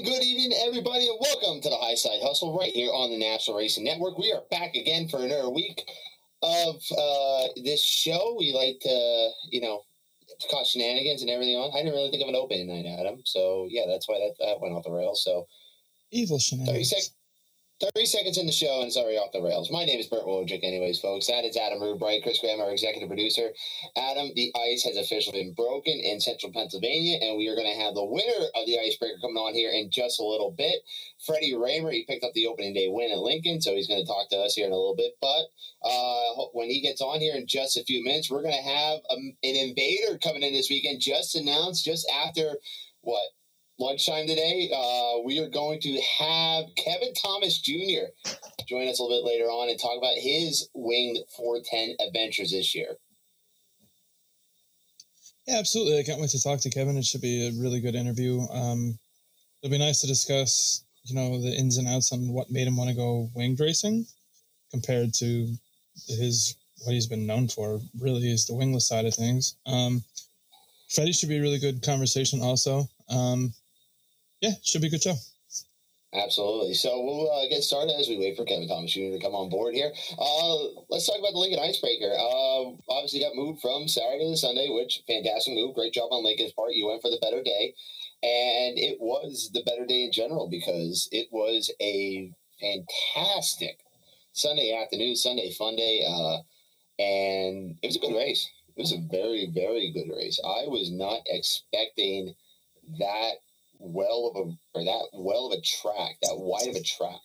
And good evening, everybody, and welcome to the High Side Hustle right here on the National Racing Network. We are back again for another week of uh, this show. We like to, you know, cause shenanigans and everything on. I didn't really think of an opening night, Adam. So, yeah, that's why that, that went off the rails. So, Evil 30, shenanigans. Sec- 30 seconds in the show and it's already off the rails. My name is Bert Wojcik, anyways, folks. That is Adam Rubright, Chris Graham, our executive producer. Adam, the ice has officially been broken in central Pennsylvania, and we are going to have the winner of the icebreaker coming on here in just a little bit. Freddie Rahmer, he picked up the opening day win at Lincoln, so he's going to talk to us here in a little bit. But uh, when he gets on here in just a few minutes, we're going to have um, an invader coming in this weekend, just announced just after what? Lunchtime today, uh, we are going to have Kevin Thomas Jr. join us a little bit later on and talk about his winged 410 adventures this year. Yeah, absolutely. I can't wait to talk to Kevin. It should be a really good interview. Um, it'll be nice to discuss, you know, the ins and outs on what made him want to go winged racing compared to his what he's been known for. Really, is the wingless side of things. Um, Freddie should be a really good conversation. Also, um, yeah, should be a good show. Absolutely. So we'll uh, get started as we wait for Kevin Thomas Jr. to come on board here. Uh, let's talk about the Lincoln Icebreaker. Uh, obviously, got moved from Saturday to Sunday, which fantastic move. Great job on Lincoln's part. You went for the better day, and it was the better day in general because it was a fantastic Sunday afternoon, Sunday fun day, uh, and it was a good race. It was a very, very good race. I was not expecting that well of a or that well of a track, that wide of a track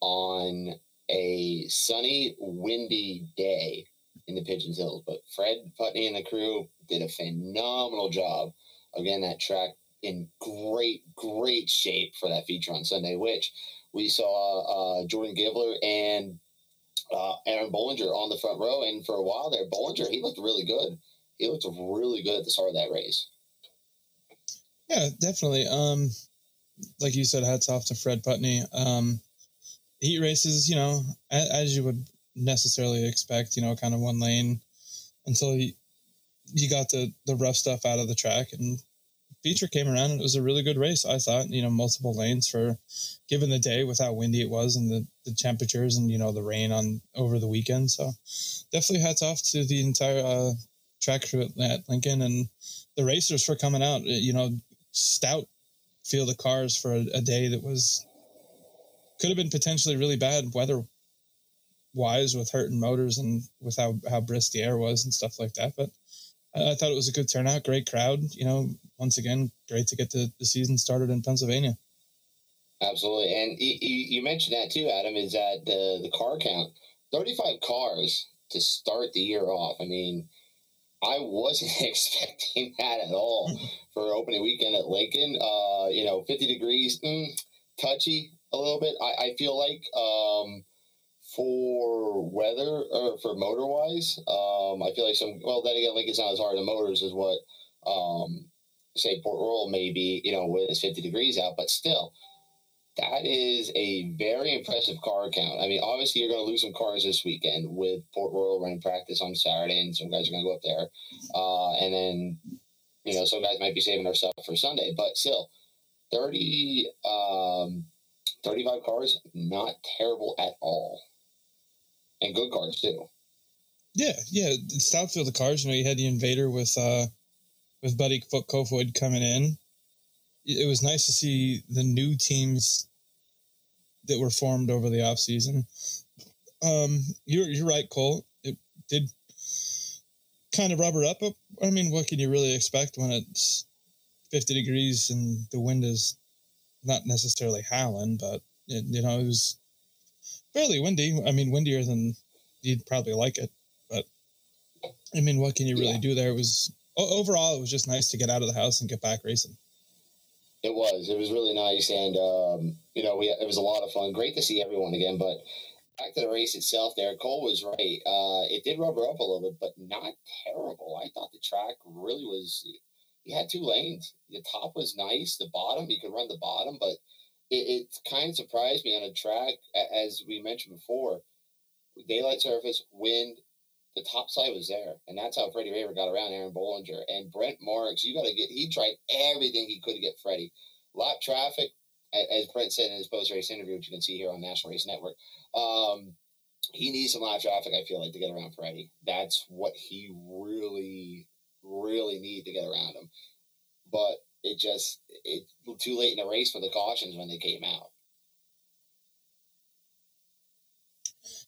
on a sunny, windy day in the Pigeons Hills. But Fred Putney and the crew did a phenomenal job of getting that track in great, great shape for that feature on Sunday, which we saw uh, Jordan Givler and uh, Aaron Bollinger on the front row. And for a while there, Bollinger, he looked really good. He looked really good at the start of that race. Yeah, definitely. Um, like you said, hats off to Fred Putney. Um, heat races, you know, as, as you would necessarily expect, you know, kind of one lane until you, you got the, the rough stuff out of the track and feature came around and it was a really good race. I thought, you know, multiple lanes for given the day with how windy it was and the, the temperatures and, you know, the rain on over the weekend. So definitely hats off to the entire, uh, track crew at Lincoln and the racers for coming out, you know, stout field of cars for a, a day that was could have been potentially really bad weather wise with hurting motors and with how, how brisk the air was and stuff like that. But I, I thought it was a good turnout, great crowd. You know, once again, great to get the, the season started in Pennsylvania. Absolutely, and you, you mentioned that too, Adam. Is that the the car count? Thirty five cars to start the year off. I mean, I wasn't expecting that at all for opening weekend at Lincoln. Uh, you know, fifty degrees, mm, touchy a little bit. I, I feel like um, for weather or for motor wise, um, I feel like some. Well, then again, Lincoln's not as hard on motors as what um, say Port Royal may be. You know, when it's fifty degrees out, but still that is a very impressive car count. I mean, obviously, you're going to lose some cars this weekend with Port Royal running practice on Saturday, and some guys are going to go up there. Uh, and then, you know, some guys might be saving their stuff for Sunday, but still, 30, um, 35 cars, not terrible at all. And good cars, too. Yeah, yeah. Stout field the cars. You know, you had the Invader with uh, with Buddy Kofoid coming in. It was nice to see the new teams that were formed over the off season. Um, you're you're right, Cole. It did kind of rubber up. I mean, what can you really expect when it's 50 degrees and the wind is not necessarily howling, but it, you know, it was fairly windy. I mean, windier than you'd probably like it, but I mean, what can you really Yeah. do there? It was overall, it was just nice to get out of the house and get back racing. It was. It was really nice, and um, you know, we it was a lot of fun. Great to see everyone again. But back to the race itself, there, Cole was right. Uh, it did rubber up a little bit, but not terrible. I thought the track really was. You had two lanes. The top was nice. The bottom, you could run the bottom, but it, it kind of surprised me on a track, as we mentioned before. Daylight surface, wind, the top side was there, and that's how Freddie Rahmer got around Aaron Bollinger and Brent Marks. You got to get. He tried everything he could to get Freddie. Lap traffic, as Brent said in his post race interview, which you can see here on National Race Network, um, he needs some live traffic. I feel like to get around Freddie. That's what he really, really need to get around him. But it just it was too late in the race for the cautions when they came out.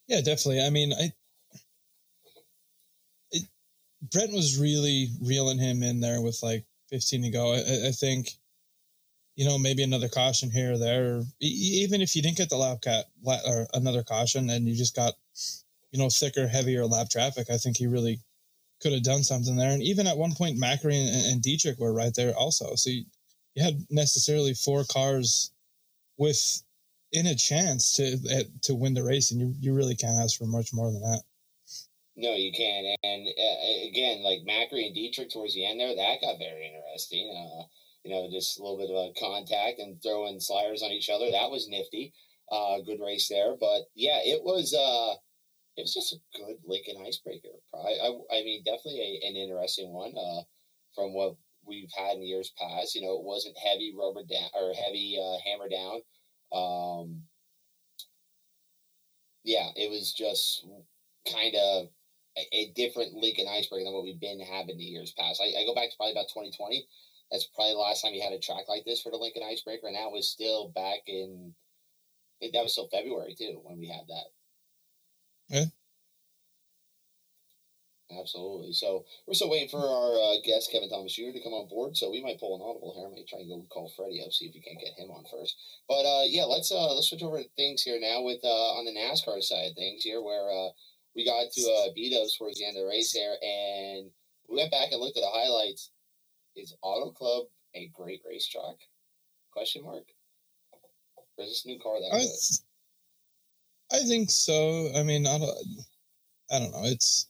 Yeah, definitely. I mean, I Brent was really reeling him in there with like 15 to go. I, I think, you know, maybe another caution here or there. Even if you didn't get the lap cat or another caution and you just got, you know, thicker, heavier lap traffic, I think he really could have done something there. And even at one point, Macri and, and Dietrich were right there also. So you, you had necessarily four cars with in a chance to to win the race, and you you really can't ask for much more than that. No, you can. And uh, again, like Macri and Dietrich towards the end there, that got very interesting. Uh, you know, just a little bit of a contact and throwing sliders on each other. That was nifty. Uh, good race there. But yeah, it was. Uh, it was just a good Lincoln icebreaker. I, I, mean, definitely a, an interesting one uh, from what we've had in years past. You know, it wasn't heavy rubber down or heavy uh, hammer down. Um, yeah, it was just kind of a, a, different Lincoln icebreaker than what we've been having the years past. I, I, go back to probably about 2020. That's probably the last time you had a track like this for the Lincoln icebreaker, and that was still back in. I think that was still February too when we had that. Yeah. Absolutely. So we're still waiting for our uh, guest Kevin Thomas Jr. to come on board. So we might pull an audible here. I might try and go call Freddie up see if we can't get him on first. But uh, yeah, let's uh, let's switch over to things here now with uh, on the NASCAR side of things here, where uh, we got to uh, beat us towards the end of the race there, and we went back and looked at the highlights. Is Auto Club a great racetrack? Question mark. Or is this new car that I, good? I think so. I mean, I don't, I don't know. It's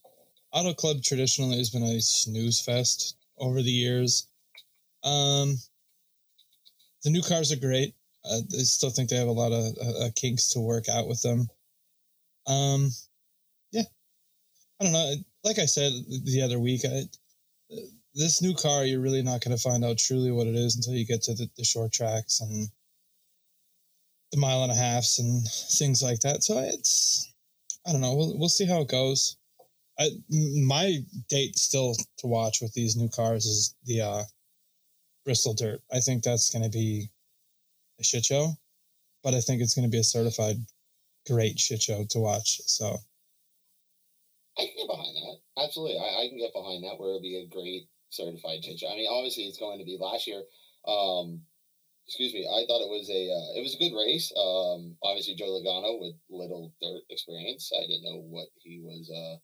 Auto Club traditionally has been a snooze fest over the years. Um, the new cars are great. Uh, I still think they have a lot of uh, kinks to work out with them. Um, I don't know. Like I said the other week, I, this new car, you're really not going to find out truly what it is until you get to the, the short tracks and the mile and a halfs and things like that. So it's, I don't know. We'll we'll see how it goes. I, my date still to watch with these new cars is the uh, Bristol Dirt. I think that's going to be a shit show, but I think it's going to be a certified great shit show to watch. So I can get behind that. Absolutely, I, I can get behind that. Where it'll be a great certified show. I mean, obviously, it's going to be last year. Um, excuse me. I thought it was a uh, it was a good race. Um, obviously, Joe Logano with little dirt experience. I didn't know what he was. Uh,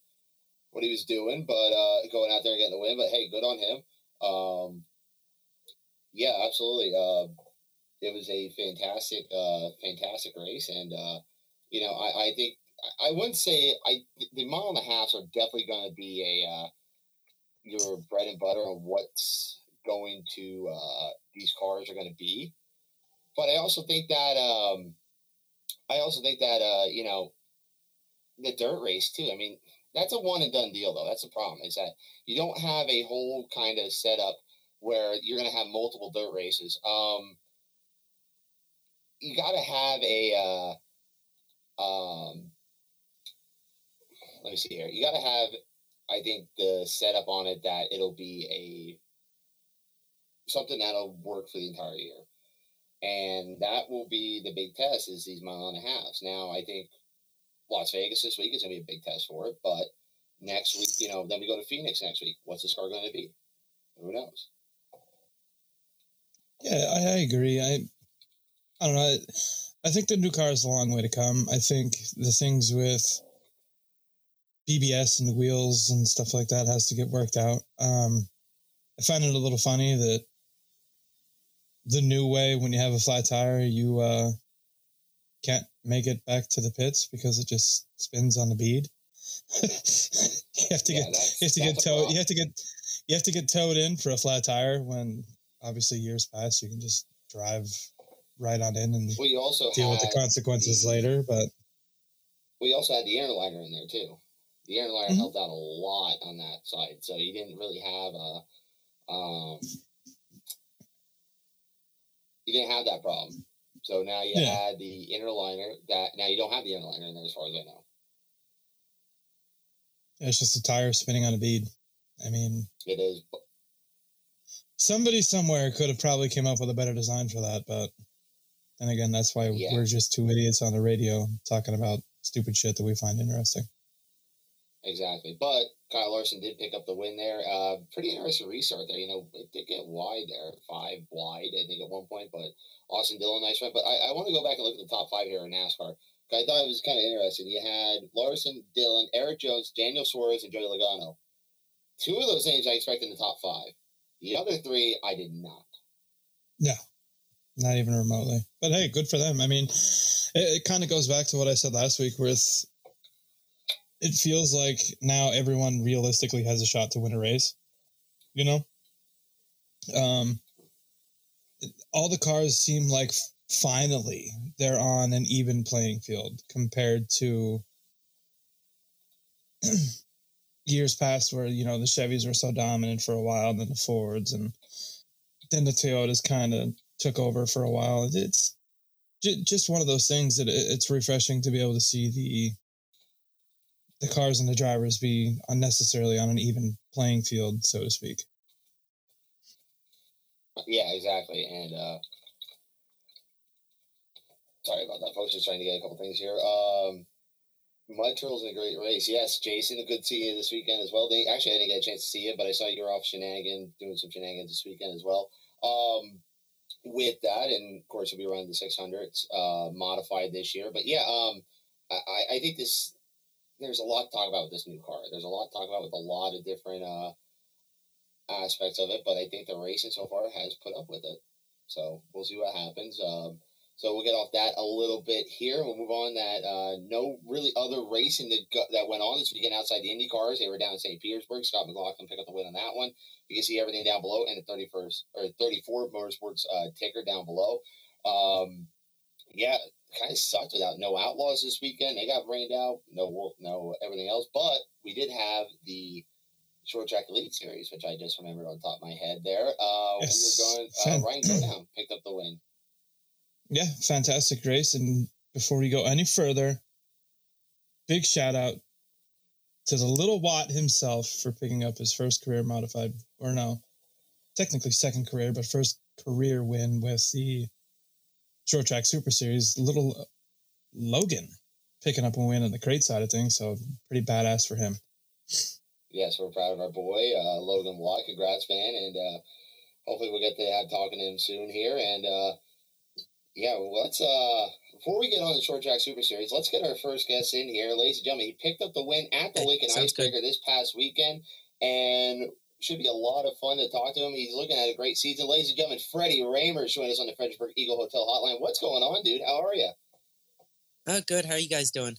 what he was doing, but uh, going out there and getting the win. But hey, good on him. Um, yeah, absolutely. Uh, it was a fantastic, uh, fantastic race, and uh, you know, I, I think I wouldn't say I the mile and a half are definitely going to be a uh, your bread and butter on what's going to uh, these cars are going to be. But I also think that um, I also think that uh, you know the dirt race too. I mean, that's a one and done deal, though. That's the problem is that you don't have a whole kind of setup where you're going to have multiple dirt races. Um, you got to have a, uh, um, let me see here. You got to have, I think, the setup on it that it'll be a something that'll work for the entire year, and that will be the big test is these mile and a halves. Now, I think Las Vegas this week is going to be a big test for it, but next week, you know, then we go to Phoenix next week. What's this car going to be? Who knows? Yeah, I, I agree. I I don't know. I, I think the new car is a long way to come. I think the things with BBS and wheels and stuff like that has to get worked out. Um, I find it a little funny that the new way, when you have a flat tire, you uh, can't make it back to the pits because it just spins on the bead. you have to yeah, get you have to get towed you have to get you have to get towed in for a flat tire when obviously years pass you can just drive right on in and we also deal with the consequences the, later but we also had the inner liner in there too the inner liner mm-hmm. helped out a lot on that side so you didn't really have a um you didn't have that problem So now you yeah. add the inner liner that now you don't have the inner liner in there as far as I know. It's just a tire spinning on a bead. I mean, it is. Somebody somewhere could have probably came up with a better design for that, but then again, that's why yeah. we're just two idiots on the radio talking about stupid shit that we find interesting. Exactly, but Kyle Larson did pick up the win there. Uh, pretty interesting restart there. You know, it did get wide there, five wide, I think, at one point, but Austin Dillon, nice run. But I, I want to go back and look at the top five here in NASCAR. I thought it was kind of interesting. You had Larson, Dillon, Erik Jones, Daniel Suarez, and Joey Logano. Two of those names I expect in the top five. The other three, I did not. No, not even remotely. But hey, good for them. I mean, it, it kind of goes back to what I said last week with it feels like now everyone realistically has a shot to win a race. You know, um, all the cars seem like finally they're on an even playing field compared to years past where you know the Chevys were so dominant for a while, and then the Fords, and then the Toyotas kind of took over for a while. It's just one of those things that it's refreshing to be able to see the the cars and the drivers be unnecessarily on an even playing field, so to speak. Yeah, exactly. And uh, sorry about that, folks. Just trying to get a couple things here. Um, Mud Turtles in a great race. Yes, Jason, a good see you this weekend as well. They, actually, I didn't get a chance to see you, but I saw you were off shenanigan, doing some shenanigans this weekend as well. Um, with that, and of course, you'll be running the 600s uh, modified this year. But yeah, um, I, I think this there's a lot to talk about with this new car. There's a lot to talk about with a lot of different uh, aspects of it, but I think the racing so far has put up with it. So we'll see what happens. Um, so we'll get off that a little bit here. We'll move on. That uh, no really other racing that got, that went on this weekend outside the Indy cars. They were down in St. Petersburg. Scott McLaughlin picked up the win on that one. You can see everything down below and the 31st or 34 Motorsports uh, ticker down below. Um, yeah, kind of sucked without no outlaws this weekend. They got rained out, no Wolf, no everything else. But we did have the short track elite series, which I just remembered on top of my head there. Uh, yes. We were going. Uh, Ryan Godown picked up the win. Yeah, fantastic race. And before we go any further, big shout out to the little Watt himself for picking up his first career modified, or no, technically second career, but first career win with the short track super series, little Logan picking up a win on the crate side of things. So pretty badass for him. Yes, we're proud of our boy, uh, Logan Watt. Congrats, man. And uh, hopefully we'll get to have talking to him soon here. And uh, yeah, well, let's, uh, before we get on the short track super series, let's get our first guest in here. Ladies and gentlemen, he picked up the win at the Lincoln Icebreaker this past weekend. And should be a lot of fun to talk to him. He's looking at a great season. Ladies and gentlemen, Freddie Rahmer joining us on the Fredericksburg Eagle Hotel Hotline. What's going on, dude? How are you? Oh, good. How are you guys doing?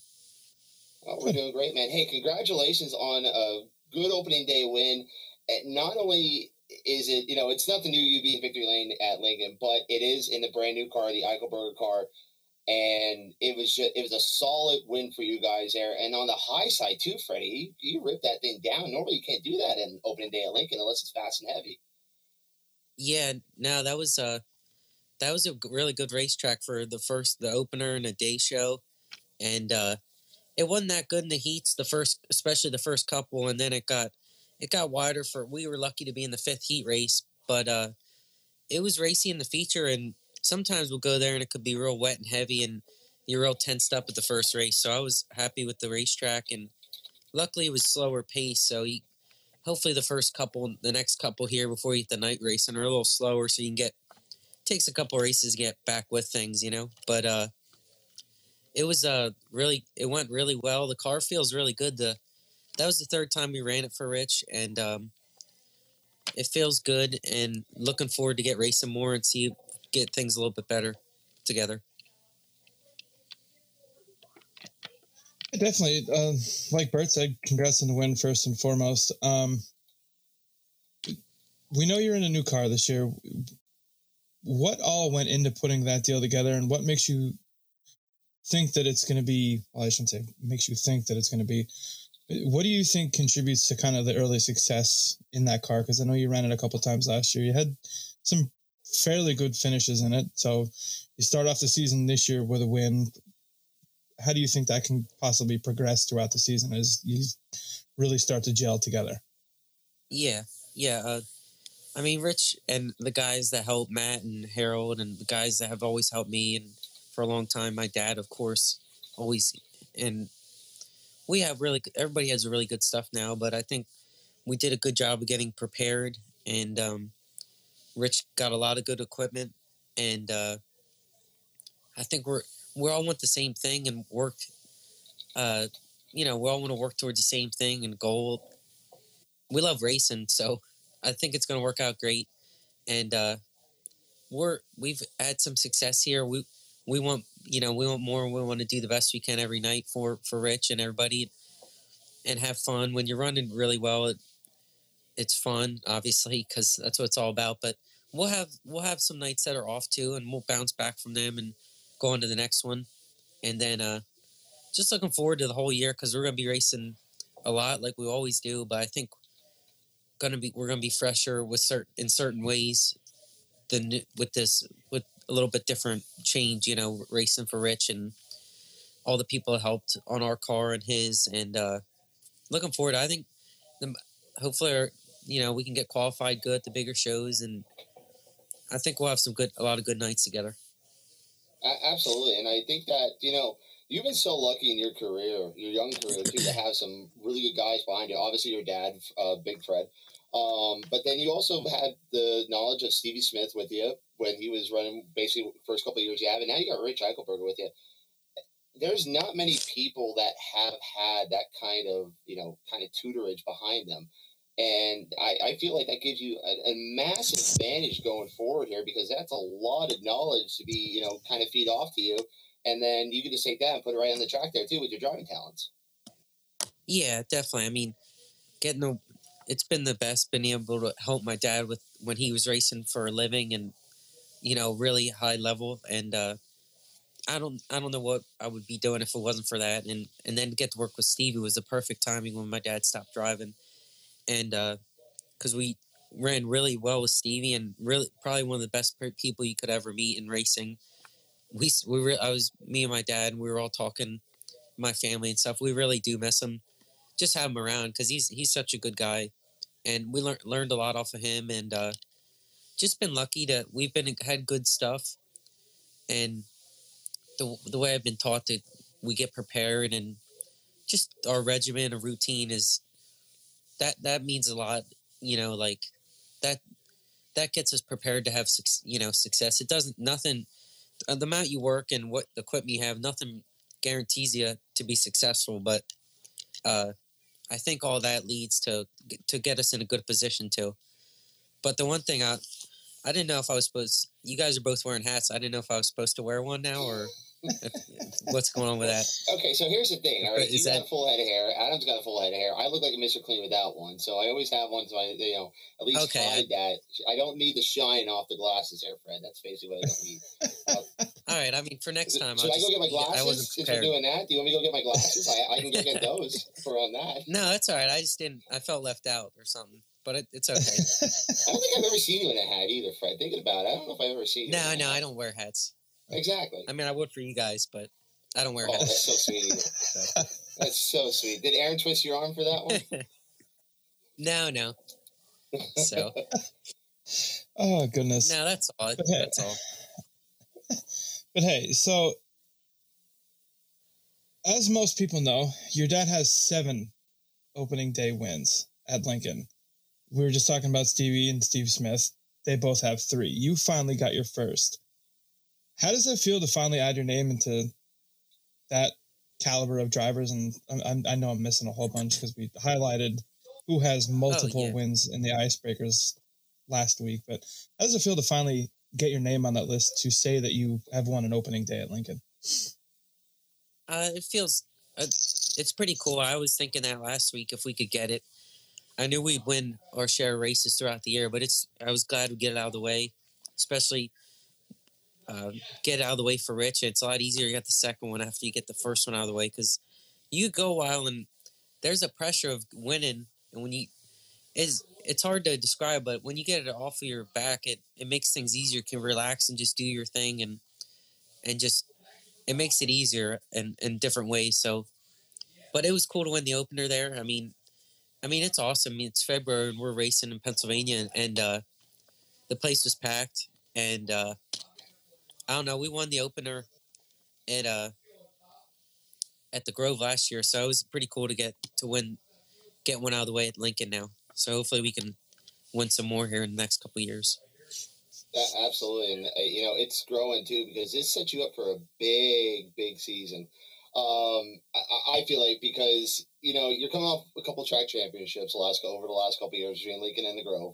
Oh, we're doing great, man. Hey, congratulations on a good opening day win. And not only is it, you know, it's not the new being victory lane at Lincoln, but it is in the brand new car, the Eichelberger car and it was just it was a solid win for you guys there. And on the high side too, Freddie, you, you ripped that thing down. Normally, you can't do that in opening day at Lincoln unless it's fast and heavy. Yeah, no, that was uh that was a really good racetrack for the first the opener and a day show, and uh it wasn't that good in the heats the first, especially the first couple, and then it got it got wider for. We were lucky to be in the fifth heat race, but uh it was racy in the feature and sometimes we'll go there and it could be real wet and heavy and you're real tensed up at the first race. So I was happy with the racetrack and luckily it was slower pace. So hopefully the first couple, the next couple here before you hit the night race and are a little slower so you can get, takes a couple races to get back with things, you know, but, uh, it was uh really it went really well. The car feels really good. The that was the third time we ran it for Rich, and um, it feels good. And looking forward to get racing more and see get things a little bit better together. Definitely, uh, like Bert said, congrats on the win first and foremost. Um, we know you're in a new car this year. What all went into putting that deal together, and what makes you think that it's going to be? Well, I shouldn't say makes you think that it's going to be. What do you think contributes to kind of the early success in that car? Because I know you ran it a couple times last year. You had some fairly good finishes in it. So you start off the season this year with a win. How do you think that can possibly progress throughout the season as you really start to gel together? Yeah, yeah. Uh, I mean, Rich and the guys that help Matt and Harold and the guys that have always helped me and for a long time, my dad, of course, always and we have really everybody has really good stuff now, but I think we did a good job of getting prepared and um, Rich got a lot of good equipment and uh, I think we're we all want the same thing and work uh, you know, we all want to work towards the same thing and goal. We love racing, so I think it's going to work out great. And uh, we're we've had some success here. We we want you know we want more. We want to do the best we can every night for for Rich and everybody, and have fun. When you're running really well, it, it's fun, obviously, because that's what it's all about. But we'll have we'll have some nights that are off too, and we'll bounce back from them and go on to the next one. And then uh, just looking forward to the whole year because we're gonna be racing a lot like we always do. But I think gonna be we're gonna be fresher with certain in certain ways than with this with a little bit different change. You know, racing for Rich and all the people that helped on our car and his, and uh, looking forward. I think the, hopefully, our, you know, we can get qualified good at the bigger shows, and I think we'll have some good a lot of good nights together. Absolutely, and I think that you know you've been so lucky in your career, your young career too, to have some really good guys behind you. Obviously, your dad, uh, Big Fred, um, but then you also had the knowledge of Stevie Smith with you when he was running basically first couple of years you have, and now you got Rich Eichelberger with you. There's not many people that have had that kind of you know kind of tutorage behind them. And I, I feel like that gives you a, a massive advantage going forward here because that's a lot of knowledge to be, you know, kind of feed off to you and then you can just take that and put it right on the track there too with your driving talents. Yeah, definitely. I mean, getting the it's been the best being able to help my dad with when he was racing for a living and you know really high level and uh I don't I don't know what I would be doing if it wasn't for that and and then to get to work with Stevie was the perfect timing when my dad stopped driving and uh cuz we ran really well with Stevie and really probably one of the best people you could ever meet in racing we we were I was me and my dad and we were all talking my family and stuff. We really do miss him. Just have him around because he's he's such a good guy, and we learned learned a lot off of him and uh, just been lucky that we've been had good stuff, and the the way I've been taught that we get prepared and just our regimen or routine is that that means a lot. You know, like that that gets us prepared to have you know success. It doesn't nothing uh, the amount you work and what equipment you have, nothing guarantees you to be successful. But uh, I think all that leads to to get us in a good position too. But the one thing I I didn't know if I was supposed. You guys are both wearing hats. I didn't know if I was supposed to wear one now or what's going on with that. Okay, so here's the thing. All right, you that, got a full head of hair. Adam's got a full head of hair. I look like a Mr. Clean without one, so I always have one. So I, you know, at least okay, hide I, that. I don't need the shine off the glasses here, Fred. That's basically what I don't need. Uh, all right. I mean, for next time, should I go get my glasses? I wasn't prepared. Since we're doing that, do you want me to go get my glasses? I, I can go get those for on that. No, that's all right. I just didn't. I felt left out or something but it, it's okay. I don't think I've ever seen you in a hat either, Fred. Thinking about it, I don't know if I've ever seen you. No, no, I don't wear hats. Exactly. I mean, I would for you guys, but I don't wear oh, hats. That's so sweet. so. That's so sweet. Did Aaron twist your arm for that one? no, no. So. oh goodness. No, that's all. But that's hey, all. But hey, so as most people know, your dad has seven opening day wins at Lincoln. We were just talking about Stevie and Steve Smith. They both have three. You finally got your first. How does it feel to finally add your name into that caliber of drivers? And I, I know I'm missing a whole bunch because we highlighted who has oh, multiple oh, yeah. wins in the icebreakers last week. But how does it feel to finally get your name on that list to say that you have won an opening day at Lincoln? Uh, it feels uh, it's pretty cool. I was thinking that last week if we could get it. I knew we'd win our share of races throughout the year, but it's I was glad to get it out of the way, especially uh, get out of the way for Rich. It's a lot easier to get the second one after you get the first one out of the way because you go a while and there's a pressure of winning, and when you is it's hard to describe, but when you get it off of your back, it it makes things easier. You can relax and just do your thing and and just it makes it easier in in different ways. So, but it was cool to win the opener there. I mean, I mean it's awesome. I mean, it's February and we're racing in Pennsylvania, and, and uh, the place was packed. And uh, I don't know, we won the opener at uh at the Grove last year, so it was pretty cool to get to win get one out of the way at Lincoln now. So hopefully we can win some more here in the next couple years. Yeah, absolutely, and uh, you know it's growing too because this sets you up for a big, big season. Um, I, I, feel like because you know you're coming off a couple track championships last over the last couple years between Lincoln and the Grove,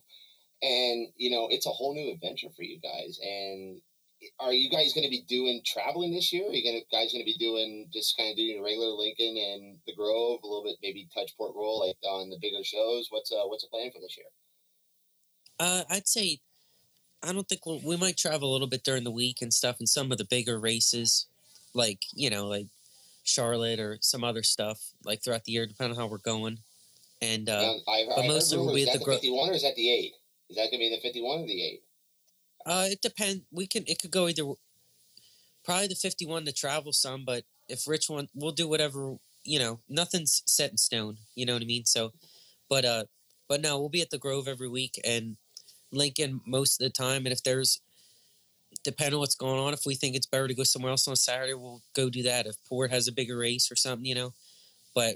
and you know it's a whole new adventure for you guys. And are you guys going to be doing traveling this year? Are you gonna, guys going to be doing just kind of doing regular Lincoln and the Grove, a little bit maybe touch Port Royal like on the bigger shows? What's uh, what's the plan for this year? Uh, I'd say I don't think we'll, we might travel a little bit during the week and stuff in some of the bigger races, like you know like Charlotte or some other stuff like throughout the year, depending on how we're going. And uh, I, I, but most of it will be at the, the 51 or is that the eight? Is that going to be the 51 or the eight? Uh, it depends. We can. It could go either. Probably the fifty-one to travel some, but if Rich want, we'll do whatever. You know, nothing's set in stone. You know what I mean? So, but uh, but no, we'll be at the Grove every week and Lincoln most of the time. And if there's, depending on what's going on, if we think it's better to go somewhere else on Saturday, we'll go do that. If Port has a bigger race or something, you know. But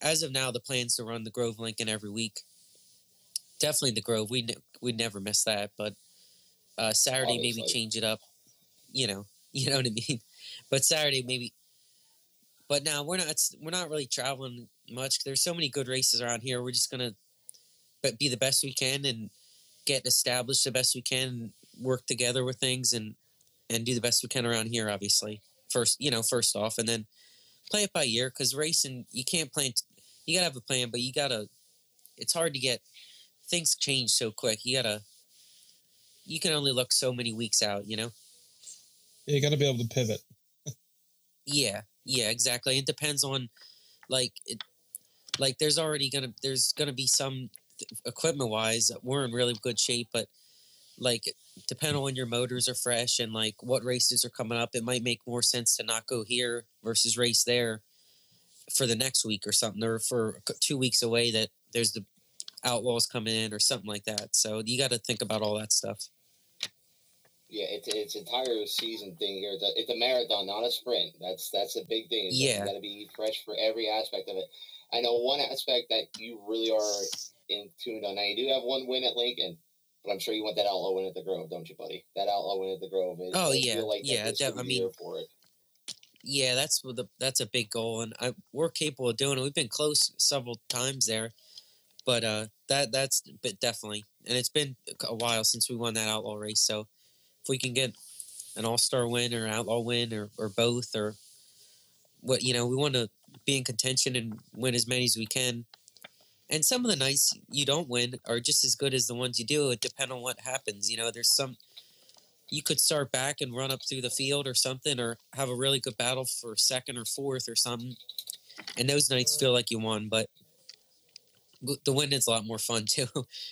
as of now, the plan's to run the Grove Lincoln every week. Definitely the Grove. We ne- we never miss that, but uh, Saturday Obviously. maybe change it up. You know, you know what I mean. But Saturday maybe. But now we're not we're not really traveling much. There's so many good races around here. We're just gonna, but be the best we can and get established the best we can. And work together with things and and do the best we can around here. Obviously, first you know first off, and then play it by ear because racing you can't plan. T- you gotta have a plan, but you gotta. It's hard to get things change so quick. You gotta you can only look so many weeks out, you know? Yeah, you got to be able to pivot. yeah, yeah, exactly. It depends on, like, it, like there's already gonna there's gonna be some equipment wise we're in really good shape, but like depending on when your motors are fresh and like what races are coming up, it might make more sense to not go here versus race there for the next week or something, or for two weeks away that there's the outlaws coming in or something like that. So you got to think about all that stuff. Yeah, it's it's entire season thing here. It's a, it's a marathon, not a sprint. That's that's a big thing. yeah, you got to be fresh for every aspect of it. I know one aspect that you really are in tuned on. Now you do have one win at Lincoln, but I'm sure you want that outlaw win at the Grove, don't you, buddy? That outlaw win at the Grove. It, oh yeah, like yeah. That, I mean, for it. Yeah, that's what the that's a big goal, and I, we're capable of doing it. We've been close several times there but uh, that that's but definitely, and it's been a while since we won that outlaw race. So if we can get an all star win or outlaw win or or both or what you know, we want to be in contention and win as many as we can. And some of the nights you don't win are just as good as the ones you do. It depends on what happens. You know, there's some you could start back and run up through the field or something, or have a really good battle for second or fourth or something. And those nights feel like you won, but the win is a lot more fun too,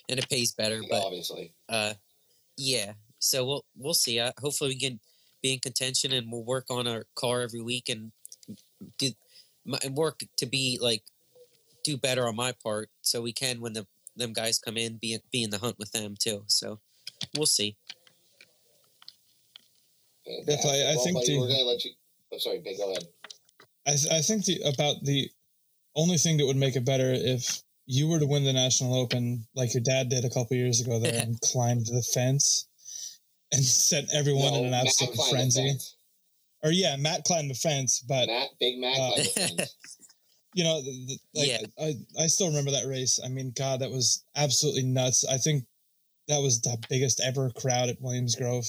and it pays better. But obviously, uh, yeah. So we'll we'll see. Uh, hopefully, we can be in contention, and we'll work on our car every week and do and work to be like do better on my part, so we can when the them guys come in, be be in the hunt with them too. So we'll see. Definitely, I, I think the, we're gonna let you. I'm oh, sorry, Ben. Go ahead. I th- I think the about the only thing that would make it better if you were to win the national open like your dad did a couple years ago there and climbed the fence and set everyone no, in an absolute frenzy. or yeah matt climbed the fence but matt big matt uh, you know the, the, like yeah. I, I still remember that race. I mean god that was absolutely nuts. I think that was the biggest ever crowd at williams grove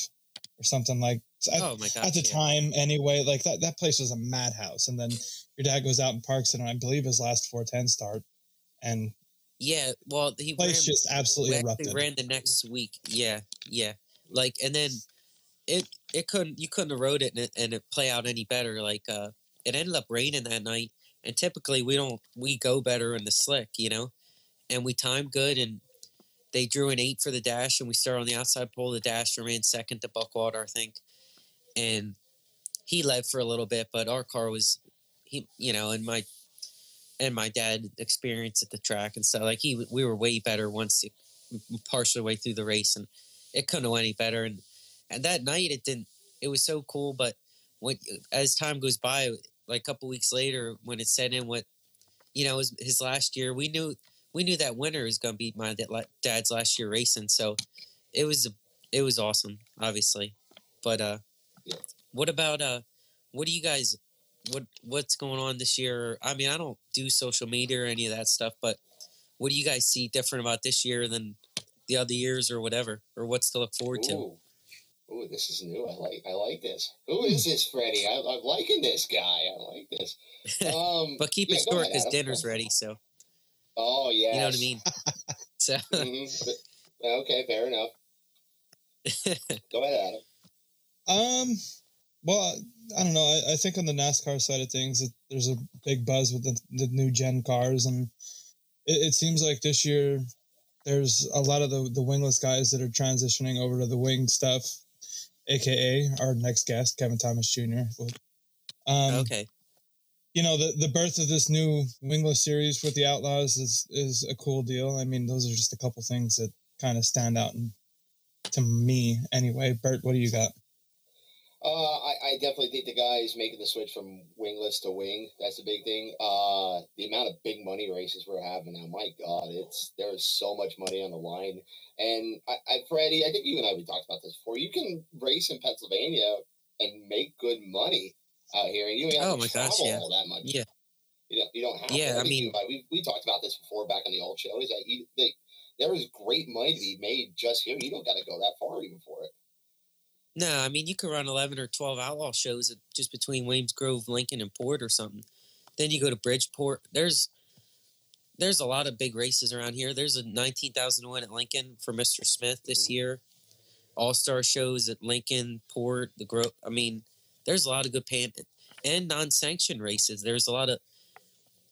or something like oh my God, at the yeah. time anyway. Like that, that place was a madhouse. And then your dad goes out and parks it and i believe his last 410 start and yeah, well, he place ran, just absolutely erupted. Ran the next week. Yeah, yeah. Like, and then it it couldn't you couldn't have rode it and it, and it play out any better. Like, uh, it ended up raining that night, and typically we don't we go better in the slick, you know, and we timed good and they drew an eight for the dash, and we started on the outside pole. The dash and ran second to Buckwalter, I think, and he led for a little bit, but our car was he, you know, and my and my dad experience at the track and stuff like he we were way better once it, partially way through the race and it couldn't went any better and and that night it didn't it was so cool but when as time goes by like a couple weeks later when it set in what you know was his last year we knew we knew that winner was going to be my dad's last year racing so it was it was awesome obviously but uh Yeah. what about uh what do you guys what what's going on this year i mean i don't do social media or any of that stuff but what do you guys see different about this year than the other years or whatever or what's to look forward to Ooh. Ooh, this is new. I like I like this. Who is this, Freddie? I, I'm liking this guy. I like this. Um, but keep yeah, it short because dinner's ready so Oh yeah. you know what i mean so Mhm. But- Okay, fair enough. Go ahead, Adam. Um, well, I don't know. I, I think on the NASCAR side of things, it, there's a big buzz with the, the new gen cars, and it, it seems like this year there's a lot of the the wingless guys that are transitioning over to the wing stuff, aka our next guest, Kevin Thomas Jr. Um, okay you know the the birth of this new wingless series with the Outlaws is is a cool deal. I mean, those are just a couple things that kind of stand out and to me anyway. Bert, what do you got? Uh, I, I definitely think the guys making the switch from wingless to wing, that's the big thing. Uh, the amount of big money races we're having now, my God, it's there's so much money on the line. And I, I Freddie, I think you and I we talked about this before. You can race in Pennsylvania and make good money out here, and you don't have Oh to my travel gosh, yeah. all that much. Yeah. you know, you don't have. Yeah, to. I mean- we we talked about this before back on the old show. Is that you they, there is great money to be made just here. You don't got to go that far even for it. No, I mean you could run eleven or twelve outlaw shows just between Williams Grove, Lincoln, and Port or something. Then you go to Bridgeport. There's there's a lot of big races around here. There's a nineteen thousand win at Lincoln for Mister Smith this Mhm. year. All star shows at Lincoln, Port, the Grove. I mean, there's a lot of good paying and non sanctioned races. There's a lot of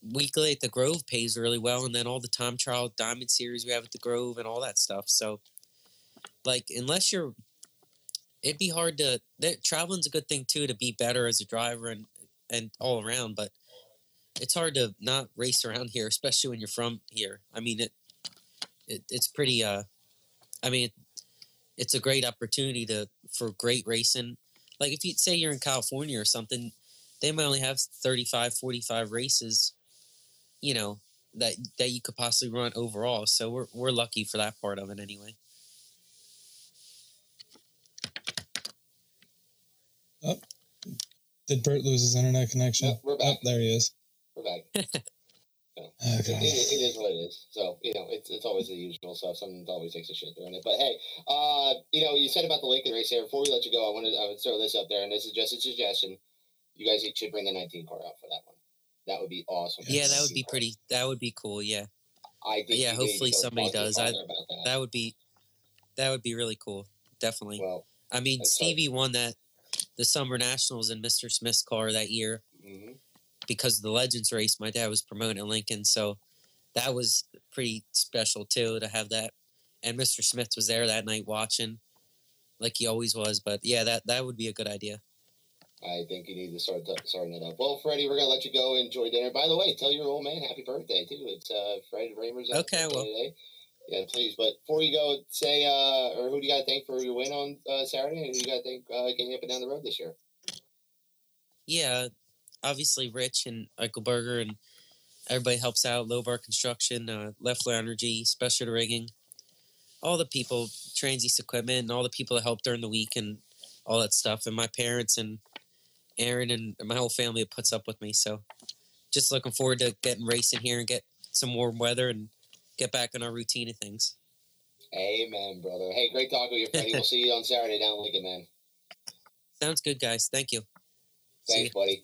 weekly at the Grove pays really well, and then all the time trial diamond series we have at the Grove and all that stuff. So, like, unless you're it'd be hard to that traveling's a good thing too to be better as a driver and and all around but it's hard to not race around here especially when you're from here. I mean it, it it's pretty uh i mean it's a great opportunity to for great racing. Like if you say you're in california or something they might only have 35 45 races you know that that you could possibly run overall so we're we're lucky for that part of it anyway Oh, did Bert lose his internet connection? No, we're back. Oh, there he is. We're back. Oh, It, God. it, it is what it is. So you know, it's it's always the usual stuff. Someone always takes a shit during it. But hey, uh, you know, you said about the Lincoln race here. Before we let you go, I wanted I would throw this up there, and this is just a suggestion. You guys should bring the 19 car out for that one. That would be awesome. yeah that would be pretty that would be cool yeah I think. yeah, hopefully to somebody talk to your does. I- that. that would be that would be really cool definitely well, i mean that's stevie won that the summer nationals in mr smith's car that year mhm. because of the legends race my dad was promoting lincoln so that was pretty special too to have that and mr smith was there that night watching like he always was but yeah that that would be a good idea I think you need to start starting it up. Well, Freddie, we're gonna let you go enjoy dinner. By the way, tell your old man happy birthday too. It's uh, Fred Rahmer's Okay, birthday well. today. Yeah, please. But before you go, say uh, or who do you got to thank for your win on uh, Saturday, and who you got to thank uh, getting up and down the road this year? yeah obviously rich and eichelberger and everybody helps out low bar construction uh, leffler energy special rigging all the people transies equipment and all the people that help during the week and all that stuff and my parents and aaron and my whole family puts up with me so just looking forward to getting racing here and get some warm weather and get back on our routine of things Amen, brother. Hey, great talking with you, Freddie. we'll see you on Saturday down in Lincoln, man. sounds good guys thank you Thanks, buddy.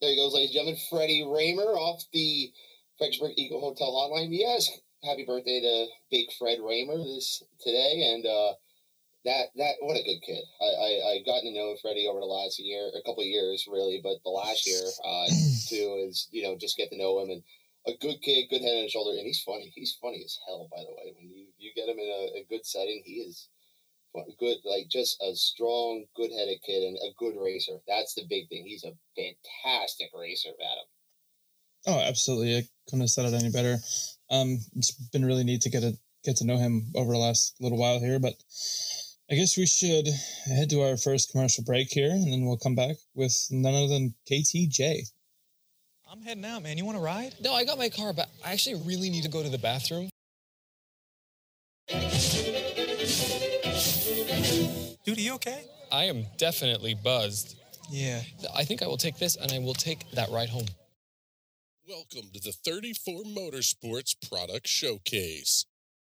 There he goes, ladies and gentlemen. Freddie Rahmer off the Fredericksburg Eagle Hotel hotline. Yes, happy birthday to Big Fred Rahmer this today, and uh, that that what a good kid. I I I gotten to know Freddie over the last year, a couple of years really, but the last year uh, too is you know just get to know him and a good kid, good head and shoulder, and he's funny. He's funny as hell, by the way. When you, you get him in a, a good setting, he is good, like just a strong, good headed kid and a good racer. That's the big thing. He's a fantastic racer, Adam. Oh, absolutely. I couldn't have said it any better. Um, it's been really neat to get a get to know him over the last little while here, but I guess we should head to our first commercial break here, and then we'll come back with none other than KTJ. I'm heading out, man. You want to ride? No, I got my car, but I actually really need to go to the bathroom. Dude, are you okay? I am definitely buzzed. Yeah. I think I will take this and I will take that ride home. Welcome to the 34 Motorsports Product Showcase.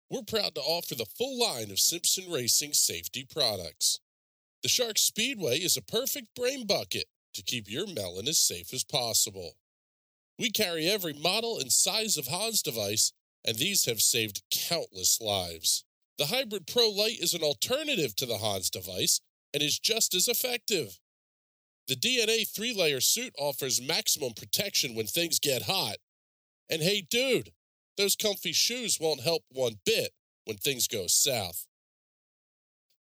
We're proud to offer the full line of Simpson Racing safety products. The Shark Speedway is a perfect brain bucket to keep your melon as safe as possible. We carry every model and size of Hans device, and these have saved countless lives. The Hybrid Pro Light is an alternative to the Hans device and is just as effective. The DNA three layer suit offers maximum protection when things get hot. And hey, dude, those comfy shoes won't help one bit when things go south.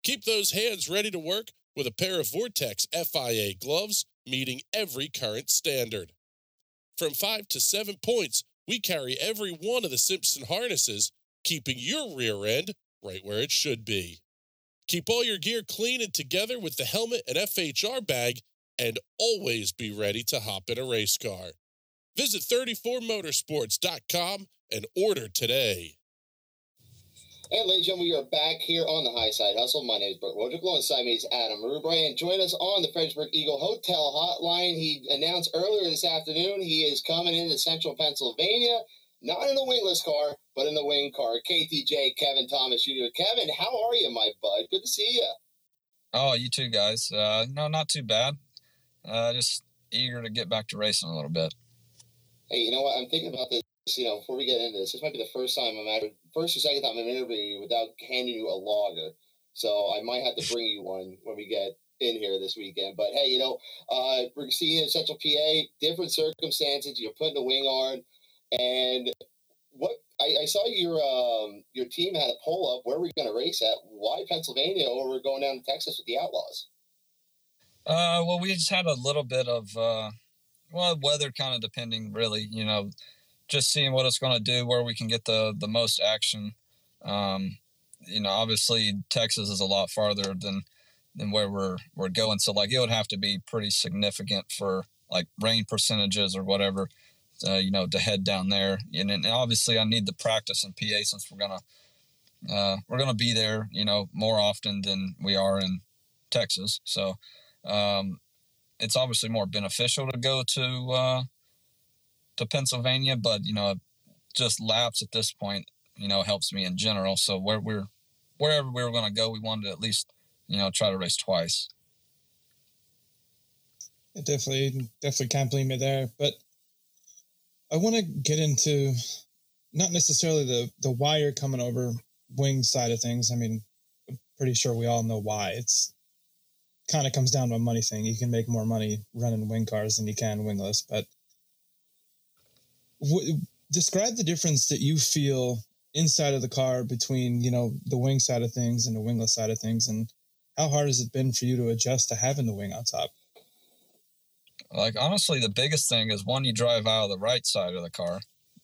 Keep those hands ready to work with a pair of Vortex FIA gloves meeting every current standard. From five to seven points, we carry every one of the Simpson harnesses, keeping your rear end right where it should be. Keep all your gear clean and together with the helmet and FHR bag, and always be ready to hop in a race car. Visit 34motorsports.com and order today. And ladies and gentlemen, we are back here on the High Side Hustle. My name is Bert Wojcik, alongside me is Adam Rubray, and join us on the Fredericksburg Eagle Hotel hotline. He announced earlier this afternoon he is coming into central Pennsylvania, not in a wingless car, but in the wing car. KTJ Kevin Thomas Jr. Kevin, how are you, my bud? Good to see you. Oh, you too, guys. Uh, no, not too bad. Uh, just eager to get back to racing a little bit. Hey, you know what? I'm thinking about this. You know, before we get into this, this might be the first time I'm at first or second time I'm interviewing you without handing you a logger. So I might have to bring you one when we get in here this weekend. But hey, you know, uh, we're seeing in Central PA, different circumstances. You're putting a wing on, and what I, I saw your um, your team had a poll up. Where we're going to race at? Why Pennsylvania, or we're going down to Texas with the Outlaws? Uh, well, we just had a little bit of uh, well, weather kind of depending, really. You know, just seeing what it's going to do, where we can get the the most action. Um, you know, obviously Texas is a lot farther than than where we're we're going, so like it would have to be pretty significant for like rain percentages or whatever. Uh, you know, to head down there, and, obviously I need the practice in PA since we're gonna uh, we're gonna be there, you know, more often than we are in Texas. So um, it's obviously more beneficial to go to uh, to Pennsylvania, but you know, just laps at this point, you know, helps me in general. So where we're wherever we were going to go, we wanted to at least you know try to race twice. I definitely, definitely can't blame you there. But I want to get into not necessarily the the you're coming over wing side of things. I mean, I'm pretty sure we all know why. It's kind of comes down to a money thing. You can make more money running wing cars than you can wingless. But w- describe the difference that you feel inside of the car between you know the wing side of things and the wingless side of things, and how hard has it been for you to adjust to having the wing on top? Like honestly, the biggest thing is one you drive out of the right side of the car,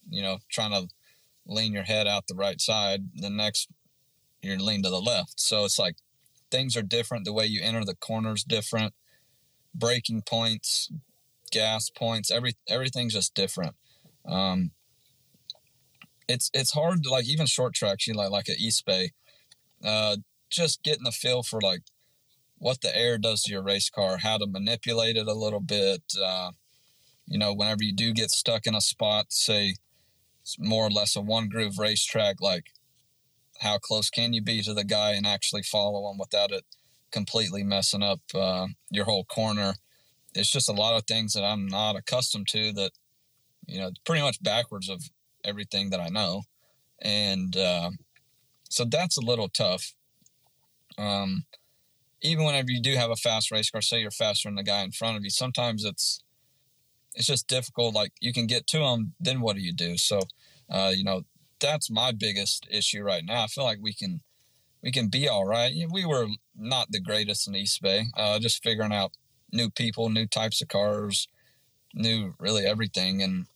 you know, trying to lean your head out the right side. The next, you're lean to the left. So it's like things are different. The way you enter the corners different. Braking points, gas points, every everything's just different. Um, it's it's hard to like even short tracks. You like like at East Bay, uh, just getting the feel for like what the air does to your race car, how to manipulate it a little bit. Uh, you know, whenever you do get stuck in a spot, say it's more or less a one groove racetrack, like how close can you be to the guy and actually follow him without it completely messing up uh, your whole corner. It's just a lot of things that I'm not accustomed to that, you know, pretty much backwards of everything that I know. And uh, so that's a little tough. Um, even whenever you do have a fast race car, say you're faster than the guy in front of you, sometimes it's it's just difficult. Like you can get to them, then what do you do? So, uh, you know, that's my biggest issue right now. I feel like we can we can be all right. We were not the greatest in East Bay. Uh, just figuring out new people, new types of cars, new really everything, and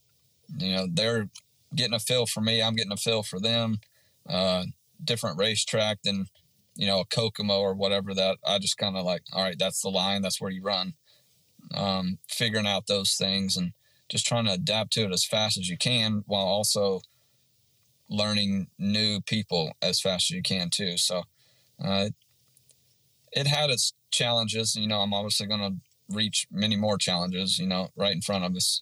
you know they're getting a feel for me. I'm getting a feel for them. Uh, different racetrack than you know a Kokomo or whatever. That I just kind of like. All right, that's the line. That's where you run. Um, figuring out those things and just trying to adapt to it as fast as you can while also learning new people as fast as you can too. So uh, it had its challenges. You know, I'm obviously going to reach many more challenges. You know, right in front of us.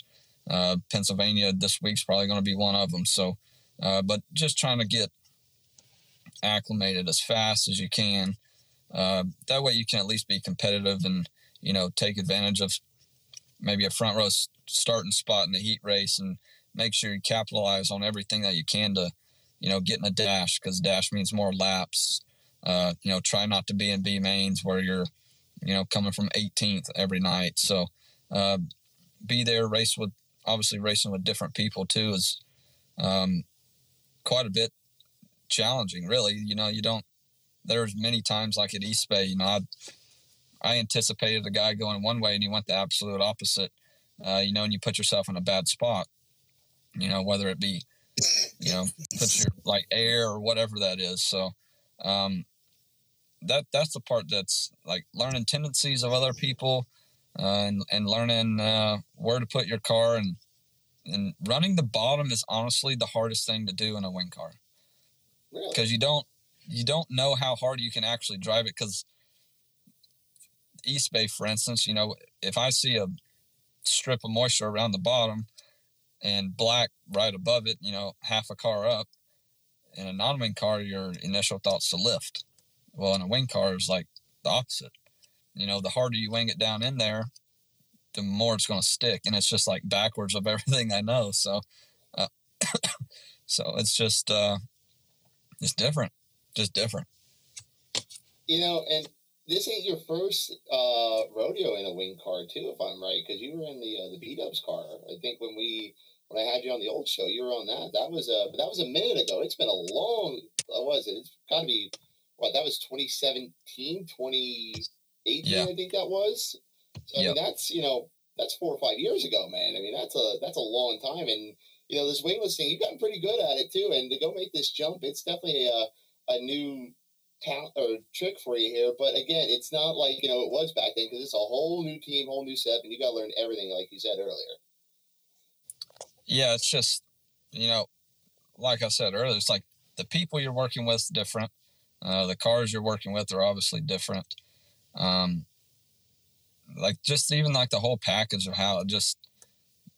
Uh, Pennsylvania this week's probably going to be one of them. So, uh, but just trying to get acclimated as fast as you can. Uh, that way, you can at least be competitive and you know take advantage of maybe a front row starting spot in the heat race and make sure you capitalize on everything that you can to you know get in a dash because dash means more laps. Uh, you know, try not to be in B mains where you're you know coming from 18th every night. So uh, be there, race with obviously racing with different people too is um, quite a bit challenging. Really, you know, you don't. There's many times like at East Bay, you know, I I anticipated a guy going one way and he went the absolute opposite. Uh, you know, and you put yourself in a bad spot. You know, whether it be, you know, put your like air or whatever that is. So, um, that that's the part that's like learning tendencies of other people, uh, and and learning uh, where to put your car and and running the bottom is honestly the hardest thing to do in a wing car because Really? you don't you don't know how hard you can actually drive it because East Bay, for instance, you know, if I see a strip of moisture around the bottom and black right above it, you know, half a car up, in a non-wing car, your initial thought's to lift. Well, in a wing car, is like the opposite. You know, the harder you wing it down in there, the more it's going to stick, and it's just like backwards of everything I know. So, uh, so it's just uh, it's different, just different. You know, and this ain't your first uh, rodeo in a wing car too, if I'm right, because you were in the uh, the B Dubs car. I think when we when I had you on the old show, you were on that. That was a that was a minute ago. It's been a long. What was it? It's got to be what that was 2017, 2018. Yeah. I think that was. So I Yep. mean, that's you know that's four or five years ago, man. I mean, that's a that's a long time, and you know this wingless thing, you've gotten pretty good at it too. And to go make this jump, it's definitely a a new talent or trick for you here. But again, it's not like you know it was back then because it's a whole new team, whole new set, and you got to learn everything, like you said earlier. yeah, it's just, you know, like I said earlier, it's like the people you're working with different. Uh, the cars you're working with are obviously different. Um, like just even like the whole package of how it just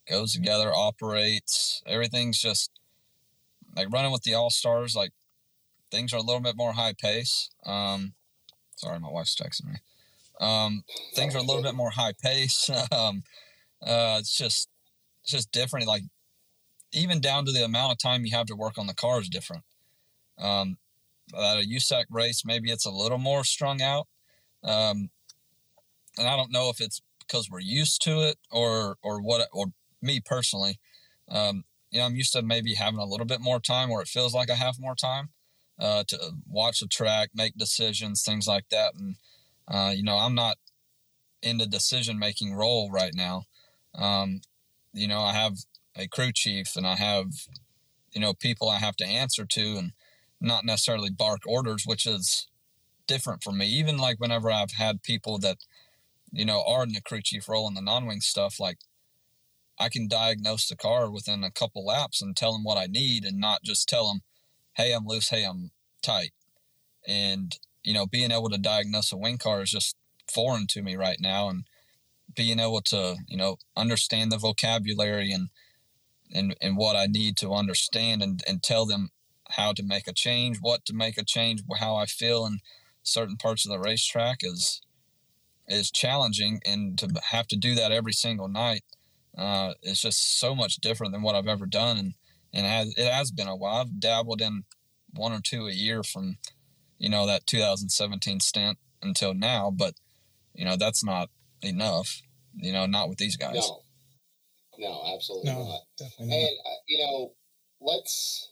goes together, operates, everything's just like running with the all stars. Like things are a little bit more high pace. Um, sorry, my wife's texting me. Um, things are a little bit more high pace. um, uh, it's just it's just different. Like even down to the amount of time you have to work on the car is different. Um, at a USAC race, maybe it's a little more strung out. Um, and I don't know if it's because we're used to it or or what or me personally. Um, you know, I'm used to maybe having a little bit more time, or it feels like I have more time uh, to watch the track, make decisions, things like that. And uh, you know, I'm not in the decision making role right now. Um, you know, I have a crew chief and I have, you know, people I have to answer to and not necessarily bark orders, which is different for me. Even like whenever I've had people that, you know, are in the crew chief role in the non wing stuff, like I can diagnose the car within a couple laps and tell them what I need and not just tell them, hey, I'm loose, hey, I'm tight. And, you know, being able to diagnose a wing car is just foreign to me right now. And being able to, you know, understand the vocabulary and, and, and what I need to understand and, and tell them how to make a change, what to make a change, how I feel in certain parts of the racetrack is is challenging, and to have to do that every single night uh, is just so much different than what I've ever done, and and it has, it has been a while. I've dabbled in one or two a year from you know that 2017 stint until now, but you know that's not enough. You know, not with these guys. No, No, absolutely No, not. definitely not. And uh, you know, let's.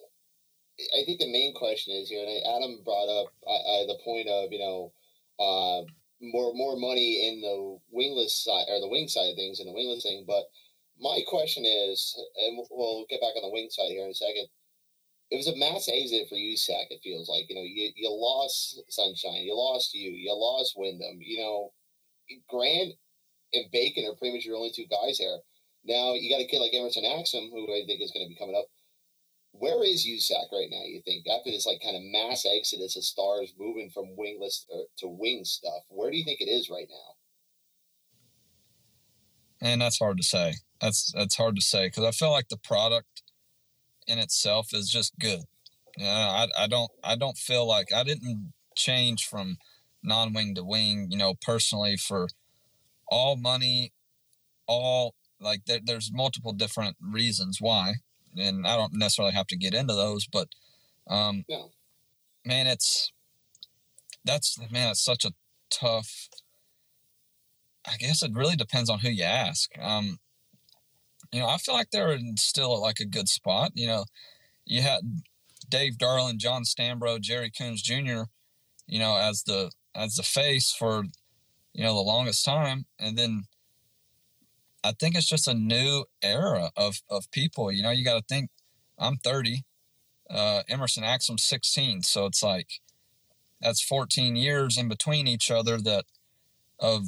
I think the main question is here, and Adam brought up the point of you know, uh, more more money in the wingless side or the wing side of things and the wingless thing. But my question is, and we'll get back on the wing side here in a second. It was a mass exit for USAC. It feels like you know you you lost Sunshine, you lost you, you lost Windom. You know, Grant and Bacon are pretty much your only two guys there. Now you got a kid like Emerson Axsom, who I think is going to be coming up. Where is USAC right now? You think after this like kind of mass exodus of stars moving from wingless uh, to wing stuff, where do you think it is right now? And that's hard to say. That's that's hard to say because I feel like the product in itself is just good. You know, I I don't I don't feel like I didn't change from non-wing to wing. You know, personally for all money, all like there, there's multiple different reasons why, and I don't necessarily have to get into those, but um, No. man, it's that's man, it's such a tough. I guess it really depends on who you ask. Um, you know, I feel like they're still like a good spot. You know, you had Dave Darland, Jon Stanbrough, Jerry Coons Jr. You know, as the as the face for you know the longest time, and then I think it's just a new era of of people. You know, you got to think. I'm 30. Uh, Emerson Axsom's 16, so it's like that's 14 years in between each other. That of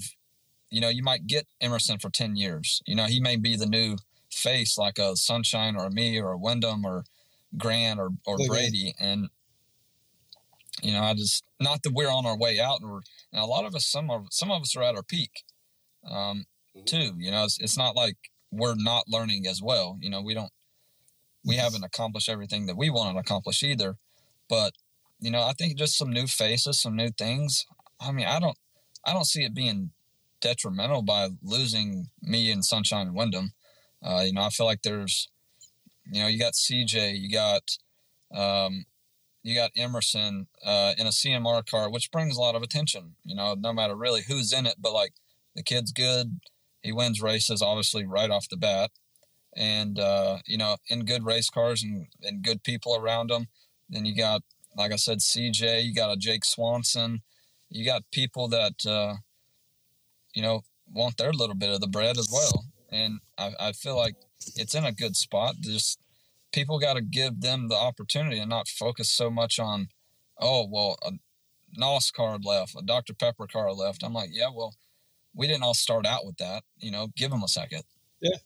you know you might get Emerson for 10 years. You know, he may be the new face like a Sunshine or a me or a Windom or Grant or or a- Brady, and you know, I just not that we're on our way out, and, we're, and a lot of us, some of some of us are at our peak, um, Mhm. too. You know, it's, it's not like we're not learning as well. You know, we don't, we haven't accomplished everything that we want to accomplish either. But you know, I think just some new faces, some new things. I mean, I don't, I don't see it being detrimental by losing me and Sunshine and Windom. Uh, you know, I feel like there's, you know, you got CJ, you got, um, you got Emerson uh, in a CMR car, which brings a lot of attention. You know, no matter really who's in it, but like the kid's good. He wins races, obviously, right off the bat. And, uh, you know, in good race cars and, and good people around him. Then you got, like I said, CJ, you got a Jake Swanson. You got people that, uh, you know, want their little bit of the bread as well. And I, I feel like it's in a good spot. Just people got to give them the opportunity and not focus so much on, oh, well, a NOS card left, a Dr. Pepper car left. I'm like, yeah, well, we didn't all start out with that. You know, give them a second. Yeah.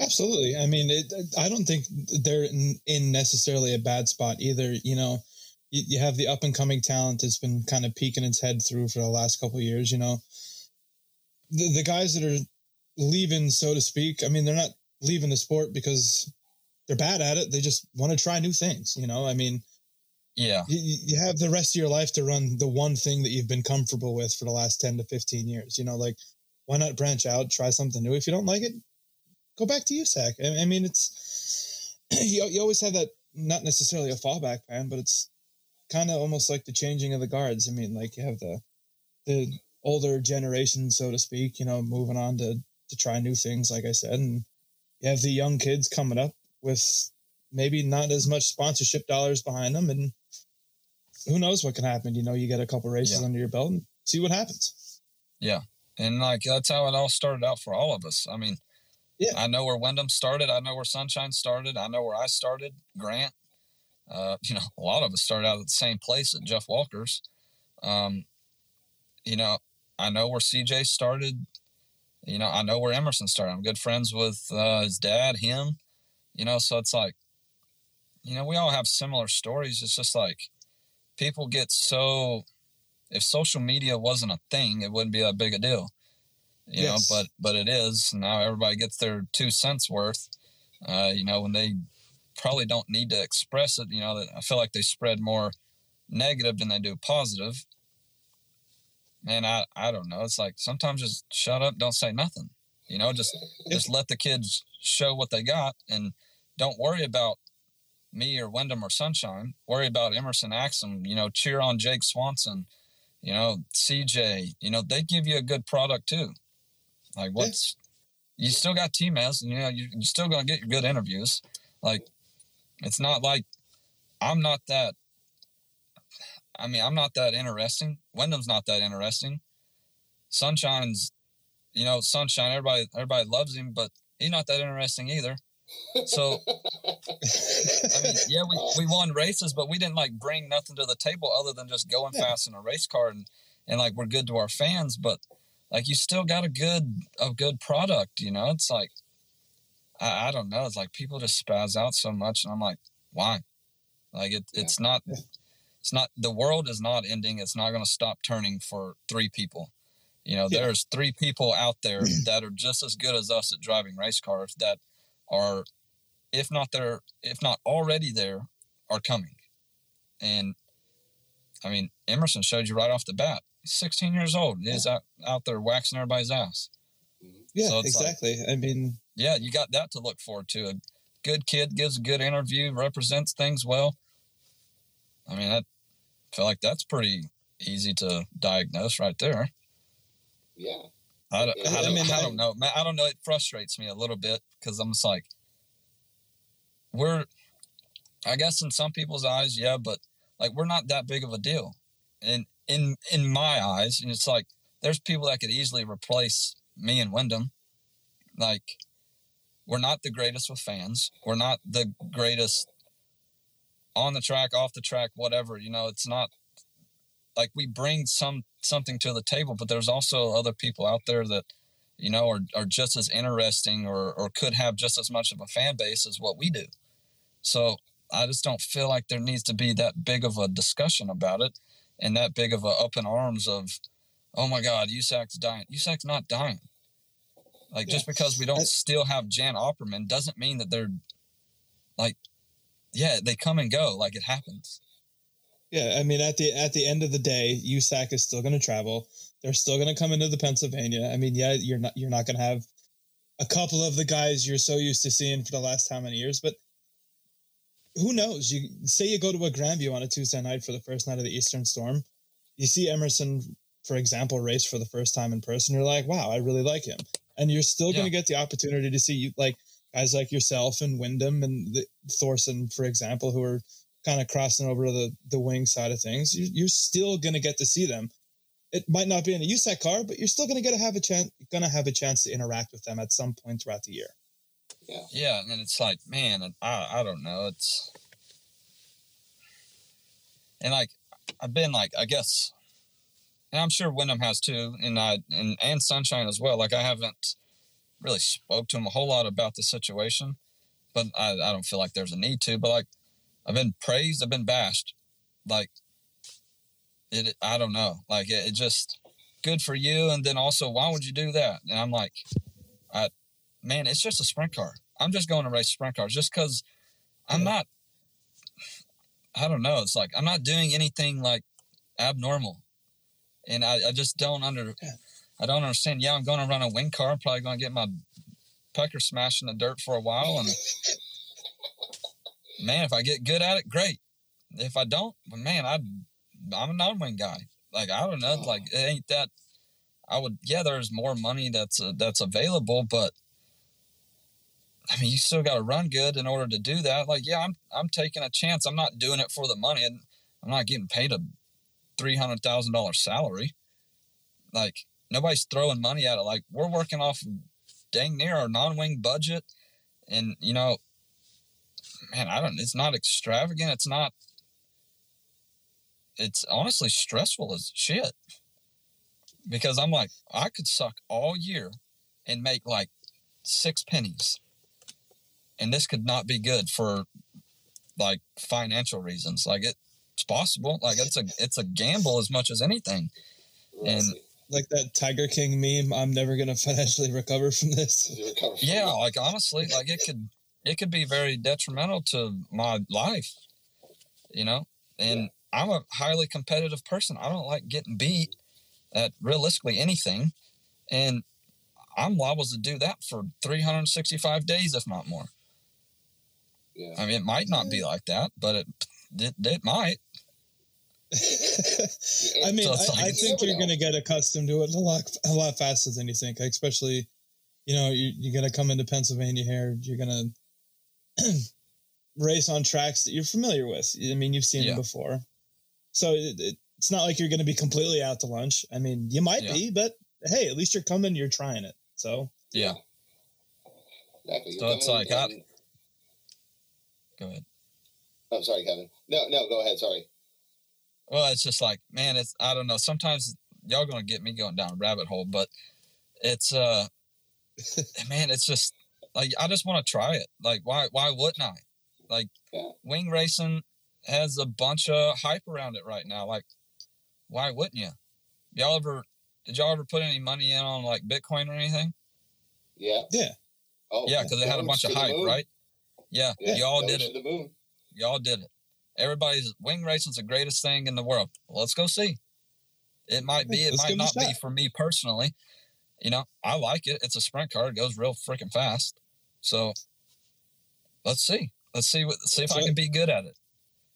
Absolutely. I mean, it, I don't think they're in, in necessarily a bad spot either. You know, you, you have the up and coming talent that's been kind of peeking its head through for the last couple of years. You know, the the guys that are leaving, so to speak. I mean, they're not leaving the sport because they're bad at it. They just want to try new things. You know, I mean, Yeah. you, you have the rest of your life to run the one thing that you've been comfortable with for the last 10 to 15 years you know like why not branch out try something new? If you don't like it go back to usac. I, I mean it's you, you always have that not necessarily a fallback plan but it's kind of almost like the changing of the guards. I mean like you have the the older generation so to speak you know moving on to to try new things like i said and you have the young kids coming up with maybe not as much sponsorship dollars behind them and who knows what can happen you know you get a couple races Yeah. under your belt and see what happens Yeah. And like that's how it all started out for all of us. I mean, Yeah. I know where Windom started. I know where Sunshine started. I know where I started. Grant. Uh, you know, a lot of us started out at the same place at Jeff Walker's. Um, you know, I know where CJ started. You know, I know where Emerson started. I'm good friends with uh, his dad, him. You know, so it's like, you know, we all have similar stories. It's just like people get so if social media wasn't a thing, it wouldn't be that big a deal. You Yes. know, but but it is. Now everybody gets their two cents worth. Uh, you know, when they probably don't need to express it, you know, that I feel like they spread more negative than they do positive. Man, I I don't know. It's like sometimes just shut up, don't say nothing. You know, just just let the kids show what they got and don't worry about me or Windom or Sunshine. Worry about Emerson Axsom. You know, cheer on Jake Swanson. You know, CJ. You know, they give you a good product too. Like what's you still got team S, and you know you, you're still gonna get your good interviews. Like it's not like I'm not that. I mean, I'm not that interesting. Windom's not that interesting. Sunshine's, you know, Sunshine. Everybody, everybody loves him, but he's not that interesting either. So, I mean, yeah, we, we won races, but we didn't like bring nothing to the table other than just going Yeah. fast in a race car and and like we're good to our fans. But like you still got a good a good product, you know. It's like I, I don't know. It's like people just spaz out so much, and I'm like, why? Like it, Yeah. it's not. It's not. The world is not ending. It's not going to stop turning for three people. You know, Yeah. there's three people out there that are just as good as us at driving race cars that are, if not there, if not already there, are coming. And I mean, Emerson showed you right off the bat. 16 years old. He's out, out there waxing everybody's ass. Mm-hmm. Yeah, So it's like- exactly. I mean, Yeah, you got that to look forward to. A good kid gives a good interview, represents things well. I mean, I feel like that's pretty easy to diagnose right there. Yeah. I don't, I don't, I don't know. I don't know. It frustrates me a little bit because I'm just like, we're, I guess in some people's eyes, yeah, but like we're not that big of a deal. And in in my eyes, and it's like there's people that could easily replace me and Windom. Like, we're not the greatest with fans. We're not the greatest on the track, off the track, whatever. You know, it's not like we bring some something to the table, but there's also other people out there that you know are, are just as interesting or or could have just as much of a fan base as what we do. So I just don't feel like there needs to be that big of a discussion about it and that big of a up in arms of, oh my God, USAC's dying. USAC's not dying. Like just because we don't still have Jan Opperman doesn't mean that they're like, yeah, they come and go. Like it happens. Yeah, I mean, at the at the end of the day, USAC is still going to travel. They're still going to come into the Pennsylvania. I mean, yeah, you're not you're not going to have a couple of the guys you're so used to seeing for the last how many years, but who knows? You say you go to a Grandview on a Tuesday night for the first night of the Eastern Storm, you see Emerson, for example, race for the first time in person. You're like, wow, I really like him, and you're still going to get the opportunity to see you like guys like yourself and Windom and the, Thorson, for example, who are kind of crossing over to the the wing side of things. You, you're still going to get to see them. It might not be in a USAC car, but you're still going to get to have a chance. Going to have a chance to interact with them at some point throughout the year. Yeah. Yeah, and then it's like, man, I I don't know. It's and like I've been like I guess, and I'm sure Windom has too, and I and and Sunshine as well. Like I haven't really spoke to him a whole lot about the situation, but I I don't feel like there's a need to. But like I've been praised, I've been bashed, like it. I don't know, like it, it just good for you, and then also why would you do that? And I'm like, I man, it's just a sprint car. I'm just going to race sprint cars just because I'm not. I don't know. It's like I'm not doing anything like abnormal, and I, I just don't under. I don't understand. Yeah, I'm going to run a wing car. I'm probably going to get my pecker smashed in the dirt for a while, and man, if I get good at it, great. If I don't, well, man, I I'm a non-wing guy. Like I don't know. Like it ain't that. I would. Yeah, there's more money that's uh, that's available, but I mean, you still got to run good in order to do that. Like, yeah, I'm I'm taking a chance. I'm not doing it for the money, and I'm not getting paid a three hundred thousand dollars salary. Like, nobody's throwing money at it. Like, we're working off dang near our non-wing budget, and you know, man, I don't. It's not extravagant. It's not. It's honestly stressful as shit. Because I'm like, I could suck all year and make like six pennies and this could not be good for like financial reasons. Like it, it's possible. Like it's a it's a gamble as much as anything. And Like that Tiger King meme. I'm never going to financially recover from this. Recover from yeah, that. like honestly, like it could it could be very detrimental to my life. You know, and I'm a highly competitive person. I don't like getting beat at realistically anything, and I'm liable to do that for 365 days, if not more. Yeah. I mean, it might not be mm. like that, but it it, it might. I mean, So it's I, I think you're going to get accustomed to it a lot, a lot faster than you think. Especially, you know, you, you're going to come into Pennsylvania here. You're going to race on tracks that you're familiar with. I mean, you've seen Yeah. them before. So it, it, it's not like you're going to be completely out to lunch. I mean, you might Yeah. be, but hey, at least you're coming, you're trying it. So Yeah. Exactly. So You're it's like, I- in- Go ahead. oh, sorry, Kevin. No, no, go ahead. Sorry. Well, it's just like, man, it's I don't know. Sometimes y'all gonna get me going down a rabbit hole, but it's uh man, it's just like I just want to try it. Like why why wouldn't I? Like Yeah. wing racing has a bunch of hype around it right now. Like why wouldn't you? Y'all ever did y'all ever put any money in on like Bitcoin or anything? Yeah. Yeah. Oh, yeah, because it had a bunch of hype, right? Yeah, Yeah, y'all Doge did it. the moon. Y'all did it. Everybody's wing racing's the greatest thing in the world. Well, let's go see. It might be, it Let's might give it a not be for me personally. You know, I like it. It's a sprint car. It goes real freaking fast. So let's see. Let's see what see if I can be good at it.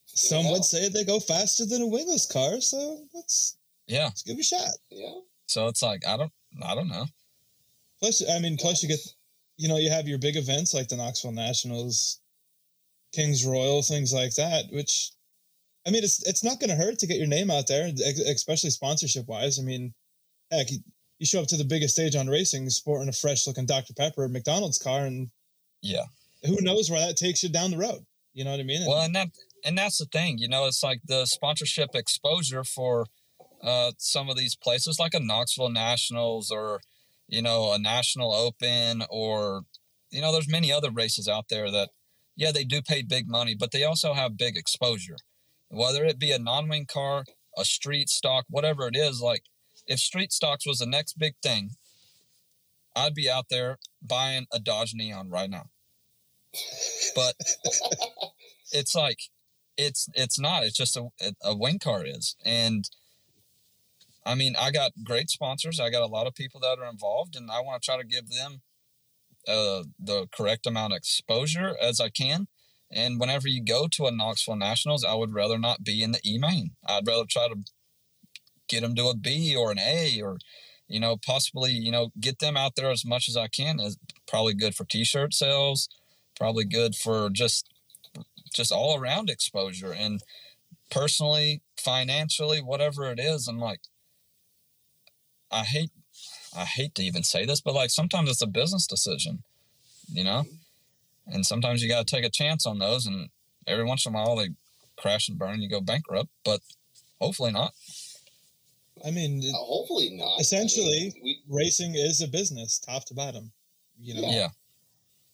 some Yeah. would say they go faster than a wingless car. So let's, Yeah. let's give it a shot. Yeah. So it's like I don't I don't know. Plus, I mean, plus you get, you know, you have your big events like the Knoxville Nationals, Kings Royal, things like that. Which, I mean, it's it's not going to hurt to get your name out there, especially sponsorship wise. I mean, heck, you, you show up to the biggest stage on racing, sporting a fresh looking Dr Pepper McDonald's car, and Yeah. who knows where that takes you down the road. You know what I mean? And- Well, and that and that's the thing, you know, it's like the sponsorship exposure for uh, some of these places, like a Knoxville Nationals or you know a National Open, or you know, there's many other races out there that, yeah, they do pay big money, but they also have big exposure. Whether it be a non-wing car, a street stock, whatever it is, like if street stocks was the next big thing, I'd be out there buying a Dodge Neon right now. But it's like it's it's not it's just a, a wing car is. And i mean i got great sponsors. I got a lot of people that are involved and i want to try to give them uh, the correct amount of exposure as i can. And whenever you go to a knoxville nationals i would rather not be in the e main i'd rather try to get them to a b or an a or you know possibly you know get them out there as much as i can is probably good for t-shirt sales probably good for just just all around exposure. And personally financially whatever it is i'm like i hate i hate to even say this but like sometimes it's a business decision you know? And sometimes you got to take a chance on those and every once in a while they crash and burn and you go bankrupt but hopefully not I mean, it- Uh, hopefully not. I mean, Essentially- we racing is a business, top to bottom. You know, yeah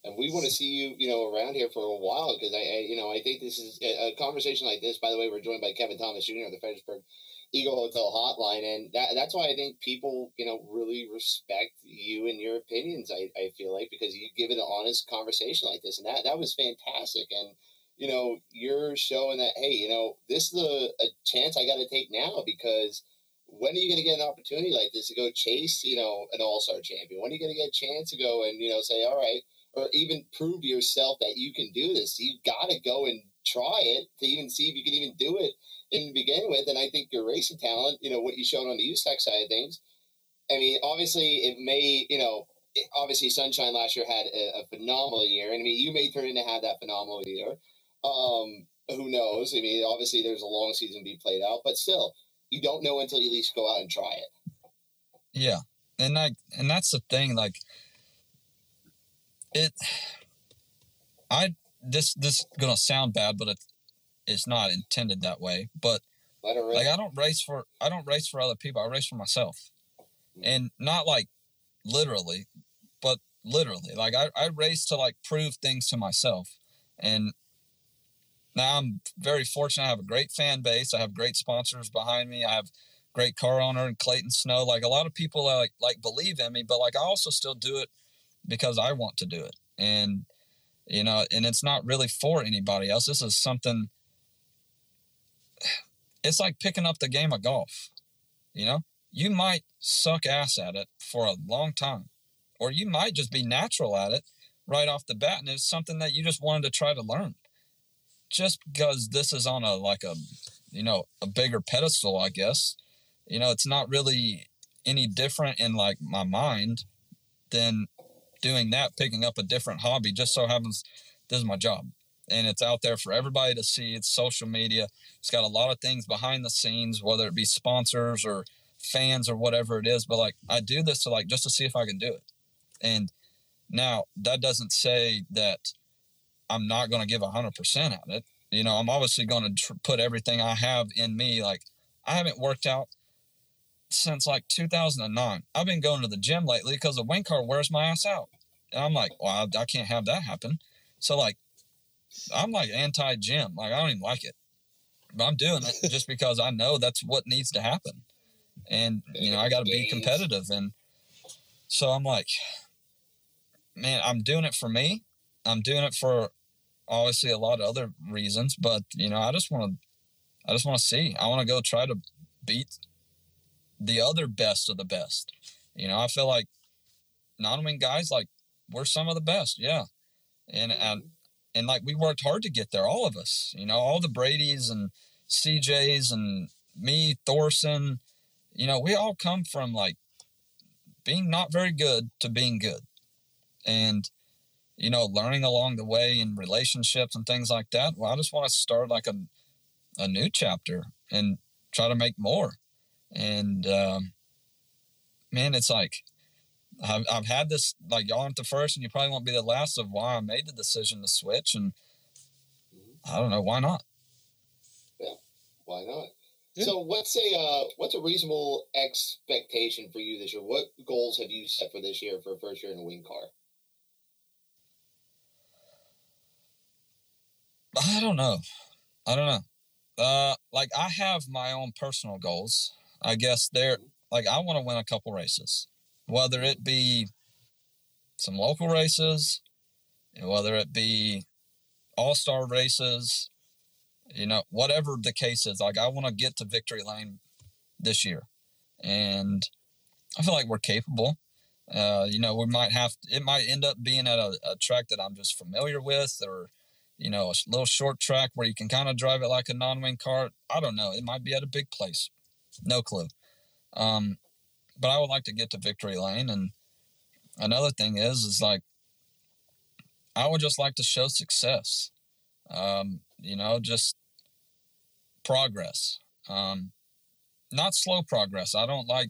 and we want to see you, you know, around here for a while because I, I, you know, I think this is a, a conversation like this. By the way, we're joined by Kevin Thomas Jr. of the Fredericksburg Eagle Hotel Hotline, and that, that's why I think people, you know, really respect you and your opinions. I, I feel like because you give it an honest conversation like this, and that that was fantastic. And you know, you're showing that hey, you know, this is a, a chance I got to take now because when are you going to get an opportunity like this to go chase, you know, an all star champion? When are you going to get a chance to go and you know say, all right, or even prove to yourself that you can do this? You got to go and try it to even see if you can even do it in to begin with. And I think your racing talent, you know, what you showed on the USAC side of things. I mean, obviously, it may, you know, obviously Sunshine last year had a, a phenomenal year, and I mean, you may turn into have that phenomenal year. Um, who knows? I mean, obviously, there's a long season to be played out, but still, you don't know until you at least go out and try it. Yeah, and like, and that's the thing. Like, it. I this this gonna sound bad, but it, it's not intended that way. But like, I don't race for I don't race for other people. I race for myself, mm-hmm. and not like literally, but literally. Like, I I race to like prove things to myself, and now I'm very fortunate. I have a great fan base. I have great sponsors behind me. I have great car owner and Clayton Snow. Like a lot of people uh, like like believe in me, but like I also still do it because I want to do it. And you know, and it's not really for anybody else. This is something it's like picking up the game of golf. You know? You might suck ass at it for a long time. Or you might just be natural at it right off the bat and it's something that you just wanted to try to learn. Just because this is on a like a you know, a bigger pedestal, I guess. You know, it's not really any different in like my mind than doing that, picking up a different hobby. Just so happens this is my job, and it's out there for everybody to see. It's social media. It's got a lot of things behind the scenes, whether it be sponsors or fans or whatever it is. But like I do this to like just to see if I can do it. And now that doesn't say that I'm not going to give hundred percent at it. You know, I'm obviously going to tr- put everything I have in me. Like I haven't worked out since like 2009. I've been going to the gym lately because the wing car wears my ass out. And I'm like, well, I, I can't have that happen. So like, I'm like anti gym. Like I don't even like it, but I'm doing it just because I know that's what needs to happen. And you know, I got to be competitive. And so I'm like, man, I'm doing it for me. I'm doing it for obviously a lot of other reasons, but you know, I just want to, I just want to see. I want to go try to beat the other best of the best. You know, I feel like non-wing guys, like we're some of the best, yeah, and mm-hmm. and and like we worked hard to get there, all of us. You know, all the Brady's and CJ's and me, Thorson. You know, we all come from like being not very good to being good, and you know, learning along the way in relationships and things like that. Well, I just want to start like a a new chapter and try to make more. And um, man, it's like I've, I've had this like y'all aren't the first, and you probably won't be the last of why I made the decision to switch. And I don't know why not. Yeah, why not? Yeah. So what's a uh, what's a reasonable expectation for you this year? What goals have you set for this year for a first year in a wing car? I don't know. I don't know. Uh, like I have my own personal goals. I guess they're like I want to win a couple races, whether it be some local races, whether it be all star races, you know, whatever the case is. Like I want to get to victory lane this year, and I feel like we're capable. Uh, you know, we might have it might end up being at a, a track that I'm just familiar with, or you know, a little short track where you can kind of drive it like a non-wing car. I don't know. It might be at a big place. No clue. Um, but I would like to get to victory lane. And another thing is, is like, I would just like to show success. Um, you know, just progress. Um, not slow progress. I don't like.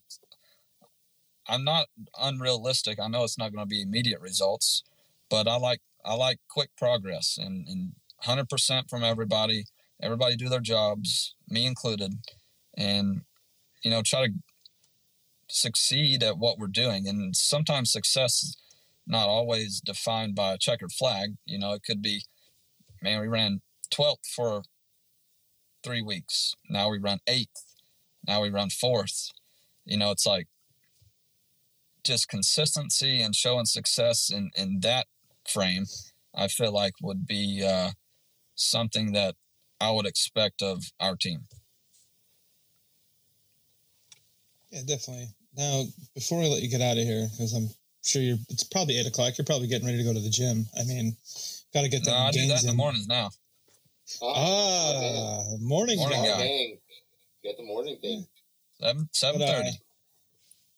I'm not unrealistic. I know it's not going to be immediate results, but I like I like quick progress and and hundred percent from everybody. Everybody do their jobs, me included, and you know try to succeed at what we're doing. And sometimes success is not always defined by a checkered flag. You know, it could be, man, we ran twelfth for three weeks. Now we run eighth. Now we run fourth. You know, it's like just consistency and showing success in, in that frame, I feel like would be uh, something that I would expect of our team. Yeah, definitely. Now, before we let you get out of here, because I'm sure you're, it's probably eight o'clock. You're probably getting ready to go to the gym. I mean, got to get No, them I do that gains in the in. mornings now. Oh, Ah, morning, Morning guy. guy. dang. Get the morning thing. Seven seven But, uh, thirty.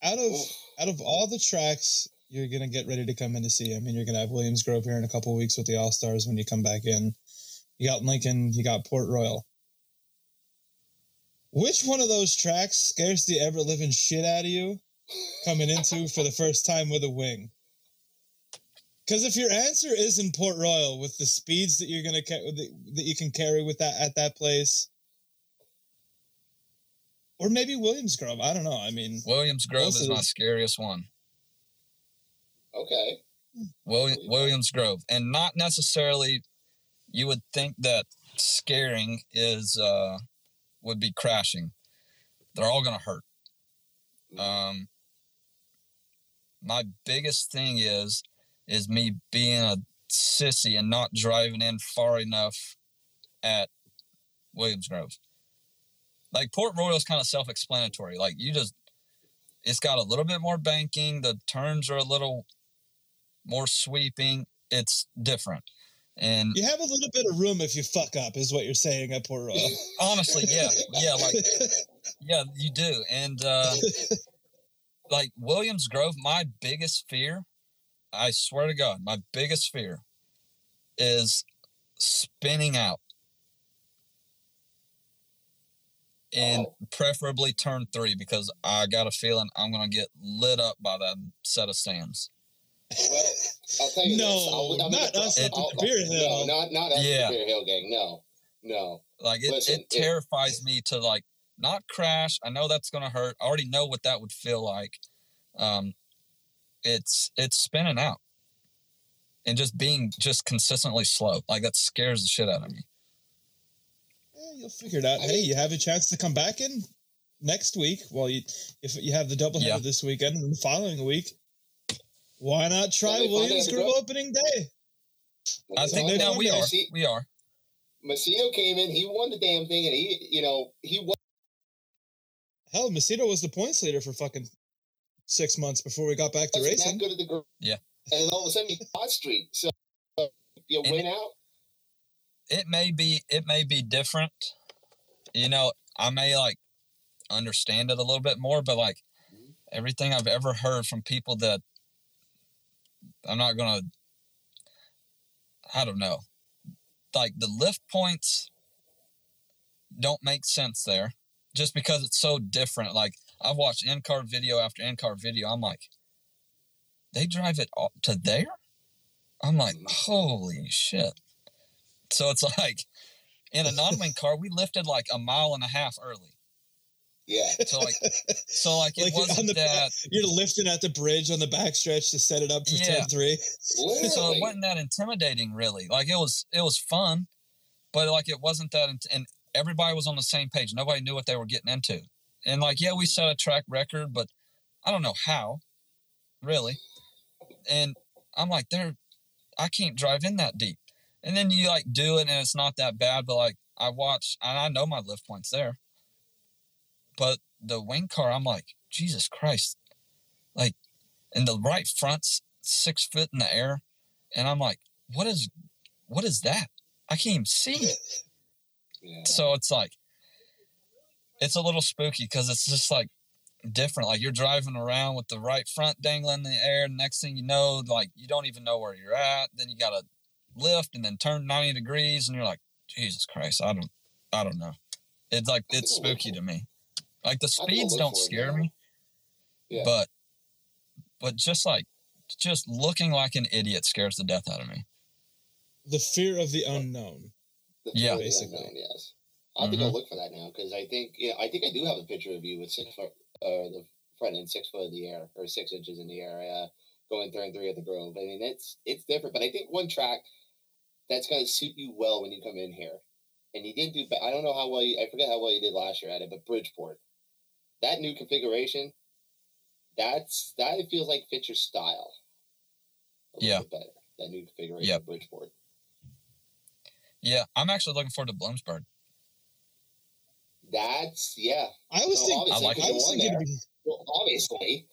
out of Oof. out of all the tracks you're gonna get ready to come in to see, I mean, you're gonna have Williams Grove here in a couple of weeks with the All Stars when you come back in. You got Lincoln, you got Port Royal. Which one of those tracks scares the ever living shit out of you coming into for the first time with a wing? Because if your answer is in Port Royal with the speeds that you're gonna ca- that that you can carry with that at that place, or maybe Williams Grove, I don't know. I mean, Williams Grove is my scariest one. Okay. William, Williams Grove, and not necessarily. You would think that scaring is uh, would be crashing. They're all going to hurt. Um, my biggest thing is is me being a sissy and not driving in far enough at Williams Grove. Like Port Royal is kind of self-explanatory. Like you just, it's got a little bit more banking. The turns are a little more sweeping. It's different. And You have a little bit of room if you fuck up, is what you're saying at Port Royal. honestly, yeah, yeah, like yeah, you do. And uh like Williams Grove, my biggest fear, I swear to God, my biggest fear is spinning out. And Oh. preferably turn three because I got a feeling I'm gonna get lit up by that set of stands. Well, I'll tell you No, this. I'll, I'm not us at the I'll- Beer Hill. No, not not us Yeah. at the Beer Hill gang. No, no. Like it, Listen, it it- terrifies me to like not crash. I know that's gonna hurt. I already know what that would feel like. Um, it's it's spinning out and just being just consistently slow. Like that scares the shit out of me. Eh, you'll figure it out. I hey, mean- you have a chance to come back in next week. Well, you if you have the doubleheader Yeah. this weekend and the following week, why not try Well, Williams have a Grove go- opening day? I think they we are. See- We are. Massino came in. He won the damn thing, and he, you know, he won. Hell, Macedo was the points leader for fucking six months before we got back to wasn't racing. that good at the group. Yeah. And then all of a sudden, he hot streak. So uh, you And win out. It may be. It may be different. You know, I may like understand it a little bit more, but like everything I've ever heard from people that I'm not gonna. I don't know. Like the lift points don't make sense there, just because it's so different. Like I've watched in car video after in car video. I'm like, they drive it to there. I'm like, holy shit. So it's like in a non-wing car, we lifted like a mile and a half early. Yeah. So like, so like Like, on wasn't the that. You're lifting at the bridge on the backstretch to set it up for Yeah. 10 3. So it wasn't that intimidating, really. Like it was, it was fun, but like it wasn't that. int- And everybody was on the same page. Nobody knew what they were getting into. And like, yeah, we set a track record, but I don't know how, really. And I'm like, there, I can't drive in that deep. And then you like do it, and it's not that bad. But like, I watch, and I know my lift points there. But the wing car, I'm like, Jesus Christ, like, in the right front's six foot in the air, and I'm like, what is, what is that? I can't even see it. Yeah. So it's like, it's a little spooky because it's just like different. Like you're driving around with the right front dangling in the air. And next thing you know, like you don't even know where you're at. Then you got to lift and then turn 90 degrees. And you're like, Jesus Christ, I don't, I don't know. It's like, it's think I'll look spooky to me. Like the I think I'll speeds don't scare me, Yeah. but, but just like, just looking like an idiot scares the death out of me. The fear of the unknown. The Yeah. fear of the Basically. unknown, yes. I think I'll look for that now because I think yeah, I think I do have a picture of you with six foot, uh, the front end six foot in the air or six inches in the air, uh, going three and three at the Grove. I mean, it's it's different, but I think one track that's going to suit you well when you come in here, and you didn't do. ba- I don't know how well you, I forget how well you did last year at it, but Bridgeport, that new configuration, that's that it feels like fits your style. A Yeah. bit better. That new configuration Yep. of Bridgeport. Yeah. I'm actually looking forward to Bloomsburg. That's yeah. I was So thinking, obviously, I like I was thinking, there- be- Well, obviously.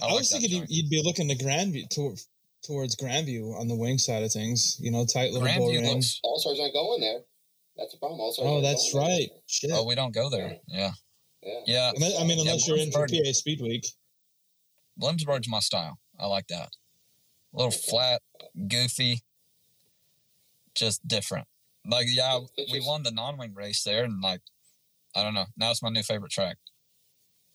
I, I, was that thinking you'd, joint. you'd be looking to Grandview to, towards Grandview on the wing side of things. You know, tight little bull Grandview ring. looks, All stars aren't going there. That's the problem. All stars. Oh, aren't that's going right. this Shit. oh, we don't go there. Yeah. Yeah. Yeah. Unless- I mean, Yeah, unless you're in for PA Speed Week. Bloomsburg's my style. I like that. A little flat, goofy, just different. Like, yeah, we won the non-wing race there, and like, I don't know. Now it's my new favorite track.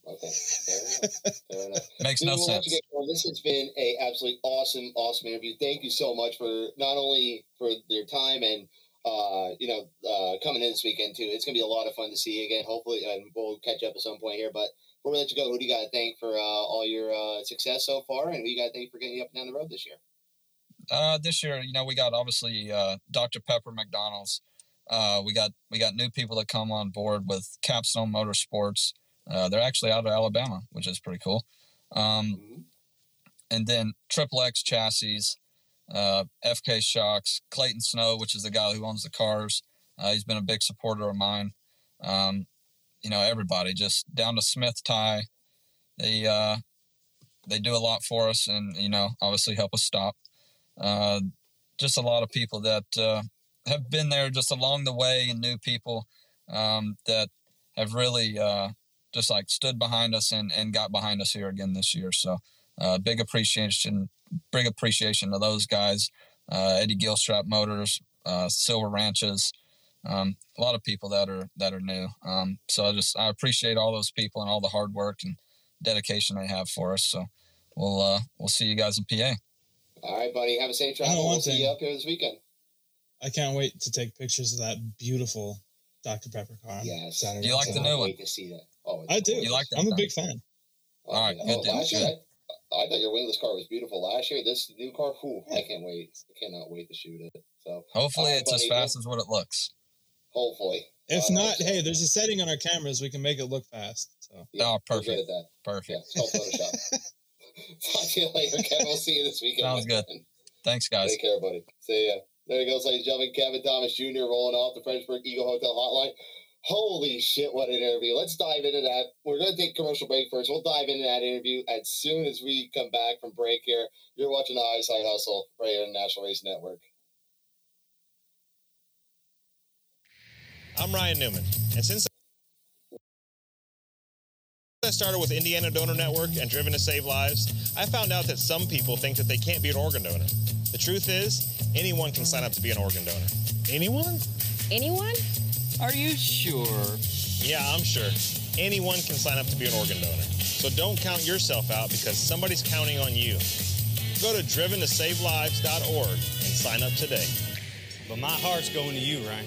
Okay. Fair enough. Fair enough. Makes Dude, no we'll sense. This has been a absolutely awesome, awesome interview. Thank you so much for not only for your time and uh, you know uh, coming in this weekend too. It's gonna be a lot of fun to see you again. Hopefully, and we'll catch up at some point here. But before we let you go, who do you got to thank for uh, all your uh, success so far, and who you got to thank for getting you up and down the road this year? Uh, this year, you know, we got obviously uh, Dr. Pepper McDonald's. Uh, we got we got new people that come on board with Capstone Motorsports. Uh, they're actually out of Alabama, which is pretty cool. Um, Mhm. and then Triple X chassis, uh, FK Shocks, Clayton Snow, which is the guy who owns the cars. Uh, he's been a big supporter of mine. Um, you know, everybody just down to Smith Tie. They uh, they do a lot for us, and you know, obviously help us stop. Uh, just a lot of people that uh, have been there just along the way, and new people um, that have really uh, just like stood behind us and, and got behind us here again this year. So uh, big appreciation, big appreciation to those guys. Uh, Eddie Gilstrap Motors, uh, Silver Ranches, um, a lot of people that are that are new. Um, so I just I appreciate all those people and all the hard work and dedication they have for us. So we'll uh, we'll see you guys in PA. All right, buddy. Have a safe I know travel. one We'll see thing. you up here this weekend. I can't wait to take pictures of that beautiful Dr. Pepper car. on Yes. Saturday. Do you like the Cannot new one? To see that. Oh, it's I do. You like that I'm a big fan. Oh, All right, yeah. good Oh, deal, good. I, I thought your wingless car was beautiful last year. This new car, whew, I can't wait. I cannot wait to shoot it. So Hopefully, All right, it's as fast as what it looks. hopefully. If Uh, not, so- hey, there's a setting on our cameras we can make it look fast. So Yeah, Oh, we're perfect. at that. Yeah, Perfect. it's called Photoshop. Talk to you later, Kevin. We'll see you this weekend. Sounds good. Thanks, guys. Take care, buddy. See ya. There he goes, ladies and gentlemen. Kevin Thomas Jr. rolling off the Fredericksburg Eagle Hotel hotline. Holy shit, what an interview. Let's dive into that. We're going to take commercial break first. We'll dive into that interview as soon as we come back from break here. You're watching the High Side Hustle right here on the National Race Network. I'm Ryan Newman, and since I started with Indiana Donor Network and Driven to Save Lives, I found out that some people think that they can't be an organ donor. The truth is, anyone can sign up to be an organ donor. Anyone? Anyone? Are you sure? Yeah, I'm sure. Anyone can sign up to be an organ donor. So don't count yourself out because somebody's counting on you. Go to driventosavelives.org and sign up today. But my heart's going to you, Ryan.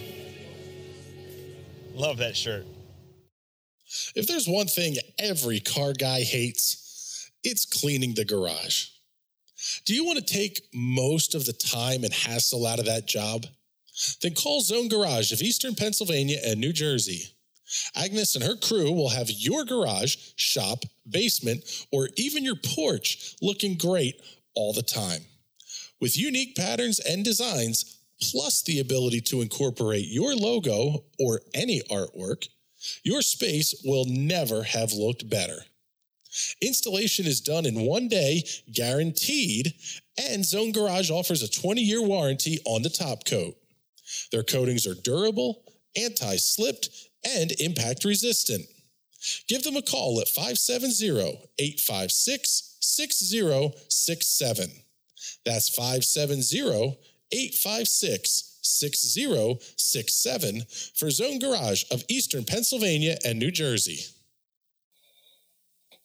Love that shirt. If there's one thing every car guy hates, it's cleaning the garage. Do you want to take most of the time and hassle out of that job? Then call Zone Garage of Eastern Pennsylvania and New Jersey. Agnes and her crew will have your garage, shop, basement, or even your porch looking great all the time. With unique patterns and designs, plus the ability to incorporate your logo or any artwork, your space will never have looked better. Installation is done in one day, guaranteed, and Zone Garage offers a 20 year warranty on the top coat. Their coatings are durable, anti slipped, and impact resistant. Give them a call at 570 856 6067. That's 570 856 6067 for Zone Garage of Eastern Pennsylvania and New Jersey.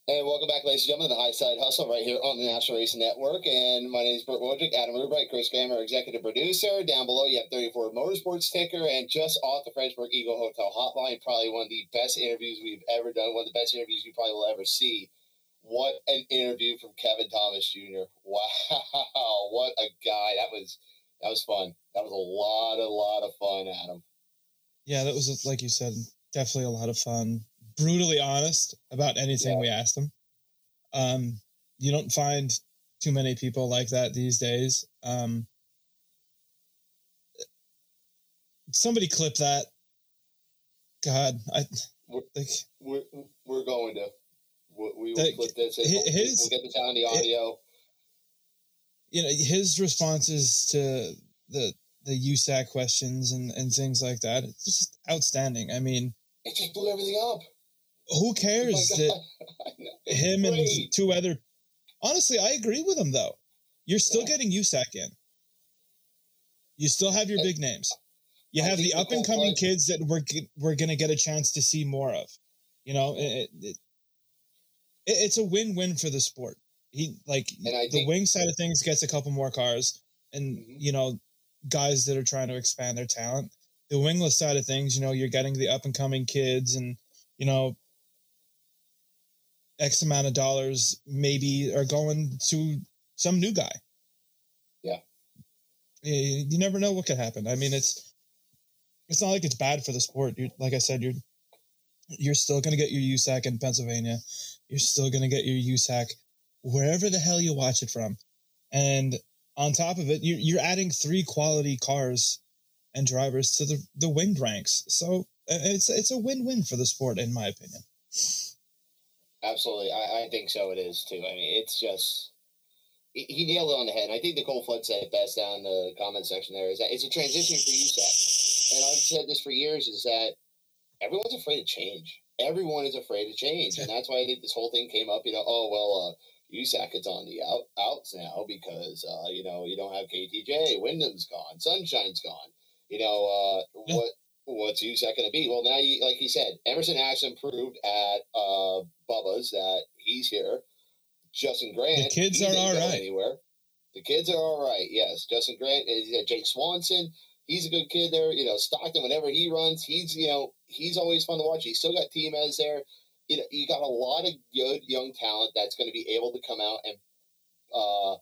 And welcome back, ladies and gentlemen, to the High Side Hustle right here on the National Racing Network. And my name is Bert Wojcik, Adam Rubright, Chris Kramer, executive producer. Down below, you have 34 Motorsports ticker, And just off the Fredericksburg Eagle Hotel hotline, probably one of the best interviews we've ever done, one of the best interviews you probably will ever see. What an interview from Kevin Thomas Jr. Wow, what a guy. That was that was fun. That was a lot, a lot of fun, Adam. yeah, that was like you said, definitely a lot of fun. Brutally honest about anything Yeah. we asked him. Um, you don't find too many people like that these days. Um, somebody clip that. God, I like We're we're going to. We, we will That- clip this. And we'll, his- we'll get this out on the audio. you know his responses to the the USAC questions and and things like that. It's just outstanding. I mean, It just blew everything up. Who Oh cares my that him and two other? Honestly, I agree with him though. You're still Yeah. getting USAC in. You still have your I- big names. You I have the up and coming kids that we're we're gonna get a chance to see more of. You know, it, it, it- it's a win win for the sport. He like the think- wing side of things gets a couple more cars, and Mhm. you know, guys that are trying to expand their talent. The wingless side of things, you know, you're getting the up and coming kids, and you know, X amount of dollars maybe are going to some new guy. Yeah. You, you never know what could happen. I mean, it's it's not like it's bad for the sport. You're, like I said, you're you're still gonna get your USAC in Pennsylvania. You're still gonna get your USAC wherever the hell you watch it from. And on top of it, you're, you're adding three quality cars and drivers to the, the winged ranks. So uh, it's it's a win win for the sport, in my opinion. Absolutely, I, I think so. It is too. I mean, it's just he nailed it on the head. And I think Nicole Flood said it best down in the comment section. There is that it's a transition for USAC, and I've said this for years. Is that everyone's afraid of change. Everyone is afraid of change, and that's why I think this whole thing came up. You know, oh well, uh, USAC is on the out outs now because uh, you know you don't have KTJ, Windom's gone, Sunshine's gone. You know uh, what what's USAC going to be? Well, now you like you said, Emerson Axsom proved at uh, Bubba's that he's here. Justin Grant, the kids he are all. Anywhere, the kids are all right. Yes, Justin Grant is uh, Jake Swanson. He's a good kid there. You know, Stockon. Whenever he runs, he's you know he's always fun to watch. He's still got T-Mez there you know, you got a lot of good young talent that's going to be able to come out and, uh,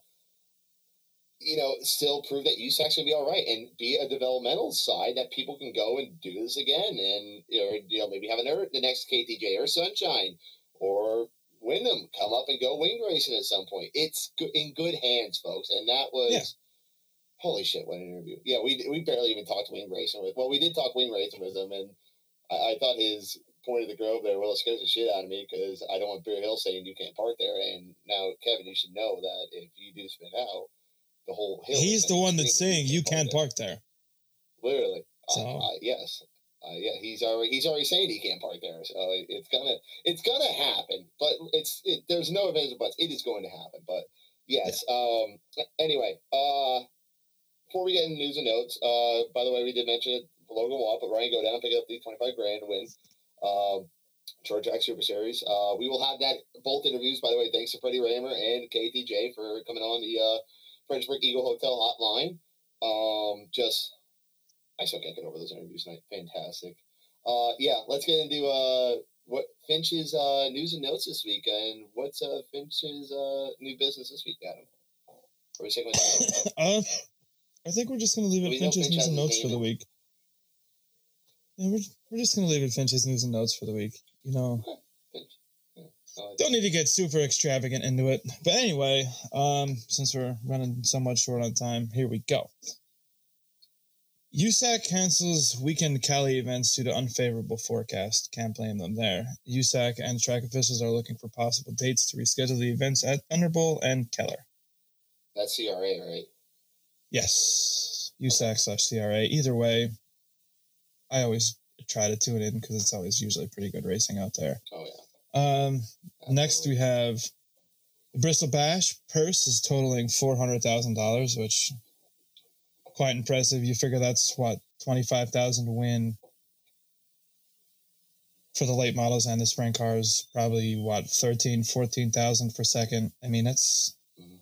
you know, still prove that USAC's to be all right and be a developmental side that people can go and do this again and, you know, you know maybe have another, the next KTJ or Sunshine or Windom come up and go wing racing at some point. It's in good hands, folks. And that was. Yeah. Holy shit! What an interview! Yeah, we we barely even talked wing racing with. Well, we did talk wing racing with him, and I, I thought his point of the grove there well it scares the shit out of me because I don't want Beer Hill saying you can't park there. And now, Kevin, you should know that if you do spin out, the whole hill. He's the one that's saying you can't park there. Literally, So- uh, uh, yes, uh, yeah. He's already he's already saying he can't park there. So it, it's gonna it's gonna happen. But it's it, there's no ifs and buts. It is going to happen. But yes. Um. Anyway. Uh. Before we get into news and notes, uh, by the way, we did mention it, Logan Watt, but Ryan go down, pick up the 25 grand win. Um, Short Track Super Series. Uh, we will have that both interviews, by the way. Thanks to Freddie Rahmer and KTJ for coming on the uh, Fredericksburg Eagle Hotel hotline. Um, just, I still can't get over those interviews tonight. Fantastic. Uh, yeah, let's get into uh, what Finch's uh, news and notes this week, and what's uh, Finch's uh, new business this week, Adam? Are we sticking with? Uh, I think we're just going to leave it Finch's Finch news and notes for the week. Yeah, we're, we're just going to leave it Finch's news and notes for the week. You know, don't need to get super extravagant into it. But anyway, um, since we're running somewhat short on time, here we go. USAC cancels weekend Cali events due to unfavorable forecast. Can't blame them there. USAC and track officials are looking for possible dates to reschedule the events at Thunderbowl and Keller. That's CRA, right? Yes, USAC slash CRA. Either way, I always try to tune in because it's always usually pretty good racing out there. Oh, yeah. Um, next we have Bristol Bash purse is totaling four hundred thousand dollars, which quite impressive. You figure that's what twenty five thousand to win for the late models and the sprint cars. Probably what 13, 14,000 for second. I mean, it's Mhm.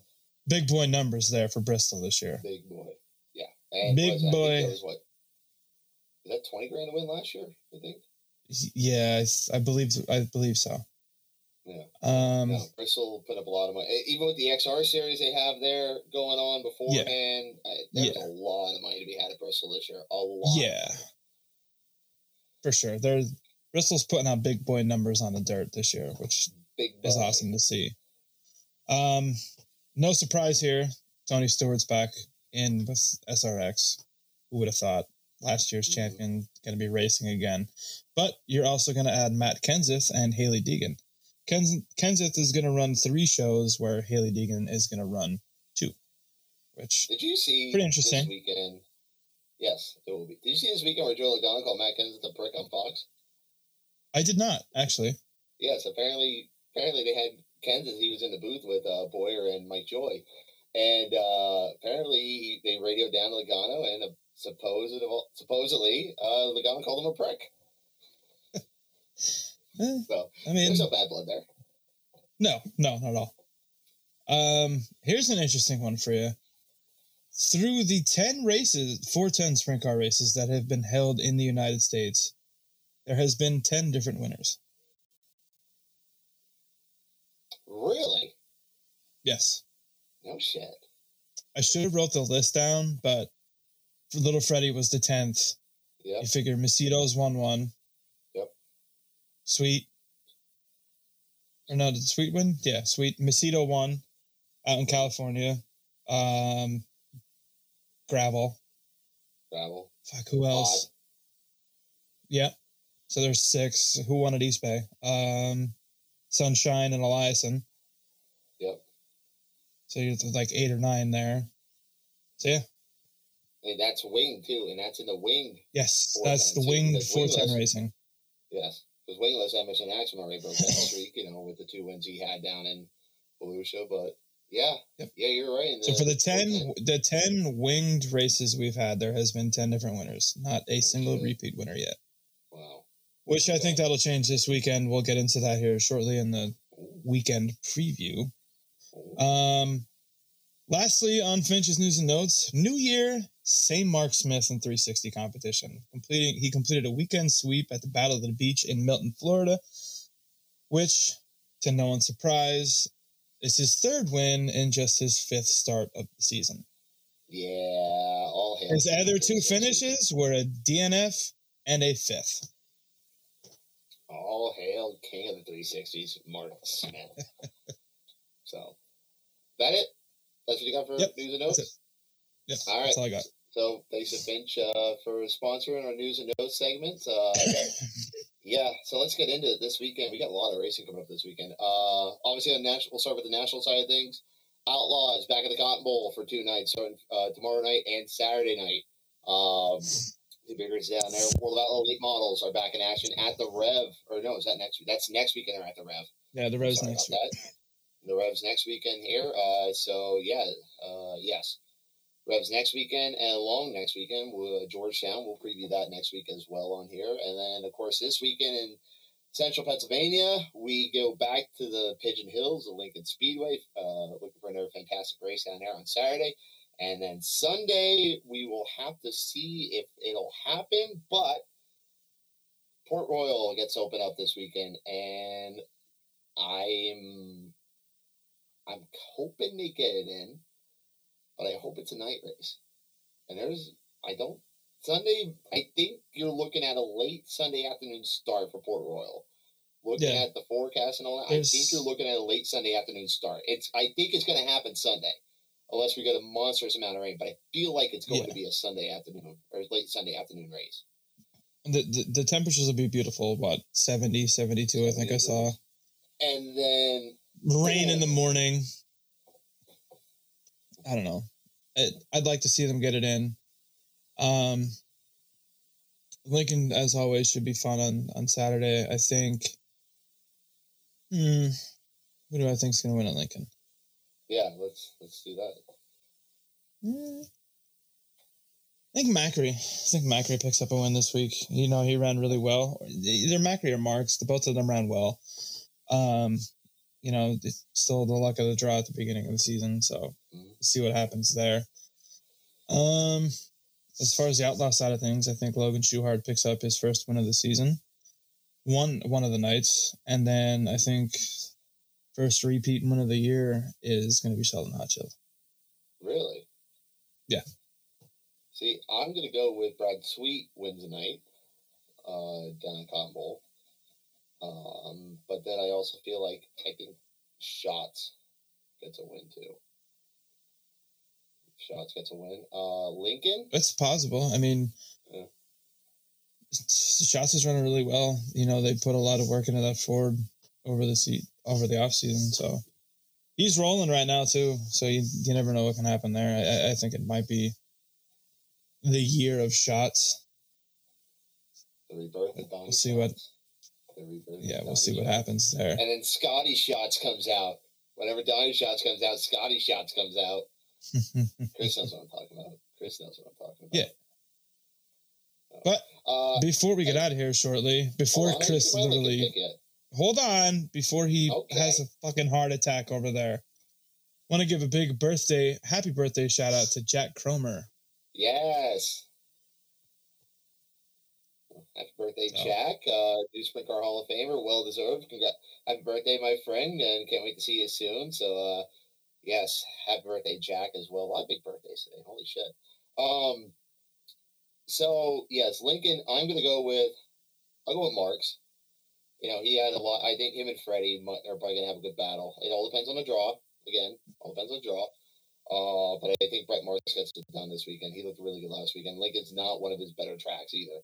big boy numbers there for Bristol this year. Big boy. Yeah. And Big was- boy. that was what? Was that 20 grand to win last year, I think? Yeah, I believe I believe so. Yeah. Um, No, Bristol put up a lot of money. Even with the XR series they have there going on beforehand, I, there's Yeah. a lot of money to be had at Bristol this year. A lot. yeah, for sure. There's Bristol's putting out big boy numbers on the dirt this year, which Big is awesome to see. Um, no surprise here. Tony Stewart's back in with SRX. Who would have thought? Last year's Mhm. champion going to be racing again. But you're also going to add Matt Kenseth and Hailie Deegan. Ken- Kenseth is going to run three shows where Hailie Deegan is going to run two, which Did you see Pretty interesting. this weekend? Yes, it will be. Did you see this weekend where Joe Logano called Matt Kenseth a prick on Fox? I did not actually. Yes, apparently, apparently they had Kansas. He was in the booth with uh, Bowyer and Mike Joy, and uh, apparently they radioed down to Logano, and uh, supposedly, supposedly, uh, Logano called him a prick. Eh, So I mean, there's no bad blood there. No, no, not at all. Um, here's an interesting one for you. Through the 10 races, 410 sprint car races that have been held in the United States, there has been 10 different winners. Really? Yes. No shit. I should have wrote the list down, but Little Freddie was the 10th. Yeah. You figure Macedo's one one. Yep. Sweet. Or no, did Sweet win? Yeah, Sweet. Macedo won out in California. Um, gravel. Gravel. Fuck, who else? Yep. So there's six. Who won at East Bay? Um, Sunshine and Eliason. Yep. So you're like eight or nine there. So yeah, And that's wing too, and that's in the wing. yes, that's the ten, winged 410 wingless- racing. Yes, because wingless Emerson Axsom already broke that streak. You know, with the two wins he had down in Volusia, but yeah, Yep. yeah, you're right. So for the ten the ten winged races we've had, there has been ten different winners, not a single Okay. repeat winner yet. wow, Which I think that'll change this weekend. We'll get into that here shortly in the weekend preview. Um, lastly, on Finch's news and notes, New Year, same Mark Smith in 360 competition. Completing, he completed a weekend sweep at the Battle of the Beach in Milton, Florida, which, to no one's surprise, is his third win in just his fifth start of the season. yeah, all hail. His other two finishes were a DNF and a fifth. All hail King of the 360s, Mark Smith. so, that it? That's what you got for Yep, news and notes? Yep, All right. that's all I got. So, thanks to Finch uh, for sponsoring our news and notes segment. Uh, yeah, so let's get into it this weekend. We got a lot of racing coming up this weekend. Uh, obviously, on national, we'll start with the national side of things. Outlaws back at the Cotton Bowl for two nights, starting uh, tomorrow night and Saturday night. Um, the big races down there. World of Outlaw Elite Models are back in action at the Rev. Or no, is that next week? That's next weekend. They're at the Rev. Yeah, the Rev's Sorry next week. that. The Revs next weekend here. Uh, so yeah, uh, yes, Revs next weekend and along next weekend. We'll, Georgetown. We'll preview that next week as well on here, and then of course this weekend in Central Pennsylvania, we go back to the Pigeon Hills, the Lincoln Speedway. Uh, looking for another fantastic race down there on Saturday. And then Sunday, we will have to see if it'll happen. But Port Royal gets opened up this weekend, and I'm I'm hoping they get it in, but I hope it's a night race. And there's I don't Sunday. I think you're looking at a late Sunday afternoon start for Port Royal. Looking Yeah. at the forecast and all that, I think you're looking at a late Sunday afternoon start. It's I think it's going to happen Sunday, unless we get a monstrous amount of rain. But I feel like it's going Yeah. to be a Sunday afternoon or late Sunday afternoon race. The, the, the temperatures will be beautiful. What, 70, 72, I think I saw. And then Rain in the morning. I don't know. I, I'd like to see them get it in. Um, Lincoln, as always, should be fun on, on Saturday. I think. Hmm. Who do I think is going to win at Lincoln? yeah, let's let's do that. Hmm. I think Macri. I think Macri picks up a win this week. You know, he ran really well. Either Macri or Marks, the both of them ran well. Um, you know, it's still the luck of the draw at the beginning of the season, so Mhm. we'll see what happens there. Um, as far as the outlaw side of things, I think Logan Schuchart picks up his first win of the season, one one of the nights, and then I think first repeat win of the year is going to be Sheldon Haudenschild. Really? Yeah. See, I'm gonna go with Brad Sweet wins tonight, uh, down at Cotton Bowl. Um, but then I also feel like I think Schatz gets a win too. Schatz gets a win. Uh, Lincoln. It's possible. I mean, Yeah. Schatz is running really well. You know, they put a lot of work into that Ford over the seat over the off season, so he's rolling right now too. So you you never know what can happen there. I, I think it might be the year of Schatz. The rebirth. We'll see what- Yeah, we'll see what happens there. And then Scotty Schatz comes out. Whenever Donny Schatz comes out, Scotty Schatz comes out. Chris knows what I'm talking about. Chris knows what I'm talking about. Yeah. But Uh, before we get out of here shortly, before on, Chris didn't see my Lincoln literally hold on before he Okay. has a fucking heart attack over there. Want to give a big birthday, happy birthday shout out to Jack Cromer. Yes. Happy birthday, So- Jack. Uh, new Sprint Car Hall of Famer. Well deserved. Congrats. Happy birthday, my friend, and can't wait to see you soon. So, uh, yes, happy birthday, Jack, as well. A lot of big birthdays today. Holy shit. Um, so, yes, Lincoln, I'm going to go with, I'll go with Marks. You know, he had a lot. I think him and Freddie might, are probably going to have a good battle. It all depends on the draw. Again, all depends on the draw. Uh, but I think Brent Marks gets it done this weekend. He looked really good last weekend. Lincoln's not one of his better tracks either.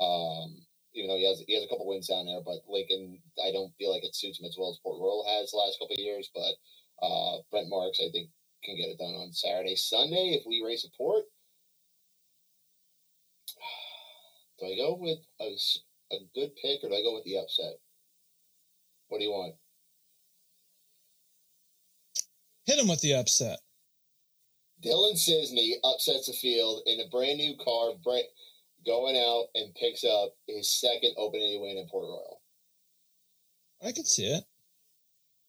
Um, even though he has he has a couple wins down there, but Lincoln, I don't feel like it suits him as well as Port Royal has the last couple of years. But uh, Brent Marks, I think, can get it done on Saturday, Sunday if we race a port. Do I go with a, a good pick or do I go with the upset? What do you want? Hit him with the upset. Dylan Cisney upsets the field in a brand new car, going out and picks up his second Open win in Port Royal. I can see it.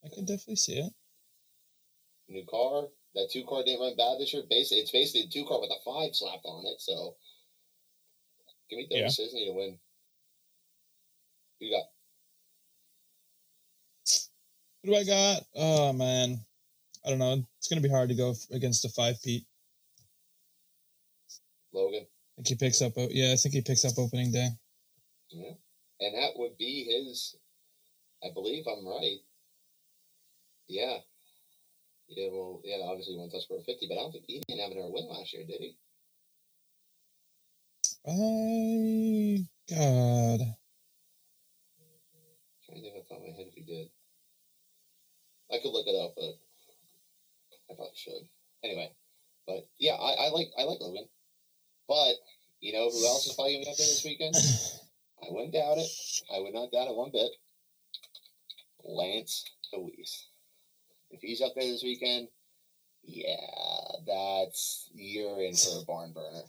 I can definitely see it. New car. That two car didn't run bad this year. Basically, it's basically a two car with a five slapped on it. So, give me Dylan Yeah. Cisney to win. Who you got? Who do I got? Oh man, I don't know. It's gonna be hard to go against a five Pete. Logan. Think he picks up. Yeah, I think he picks up opening day. Yeah. And that would be his, I believe I'm right. Yeah. Yeah, well, yeah, obviously he won Tuscarora 50, but I don't think he didn't have another win last year, did he? I God. trying to think off the top of my head if he did. I could look it up, but I probably should. Anyway, but yeah, I, I like I like Logan. But you know who else is probably gonna be up there this weekend? I wouldn't doubt it. I would not doubt it one bit. Lance Dewease. If he's up there this weekend, yeah, that's you're in for a barn burner.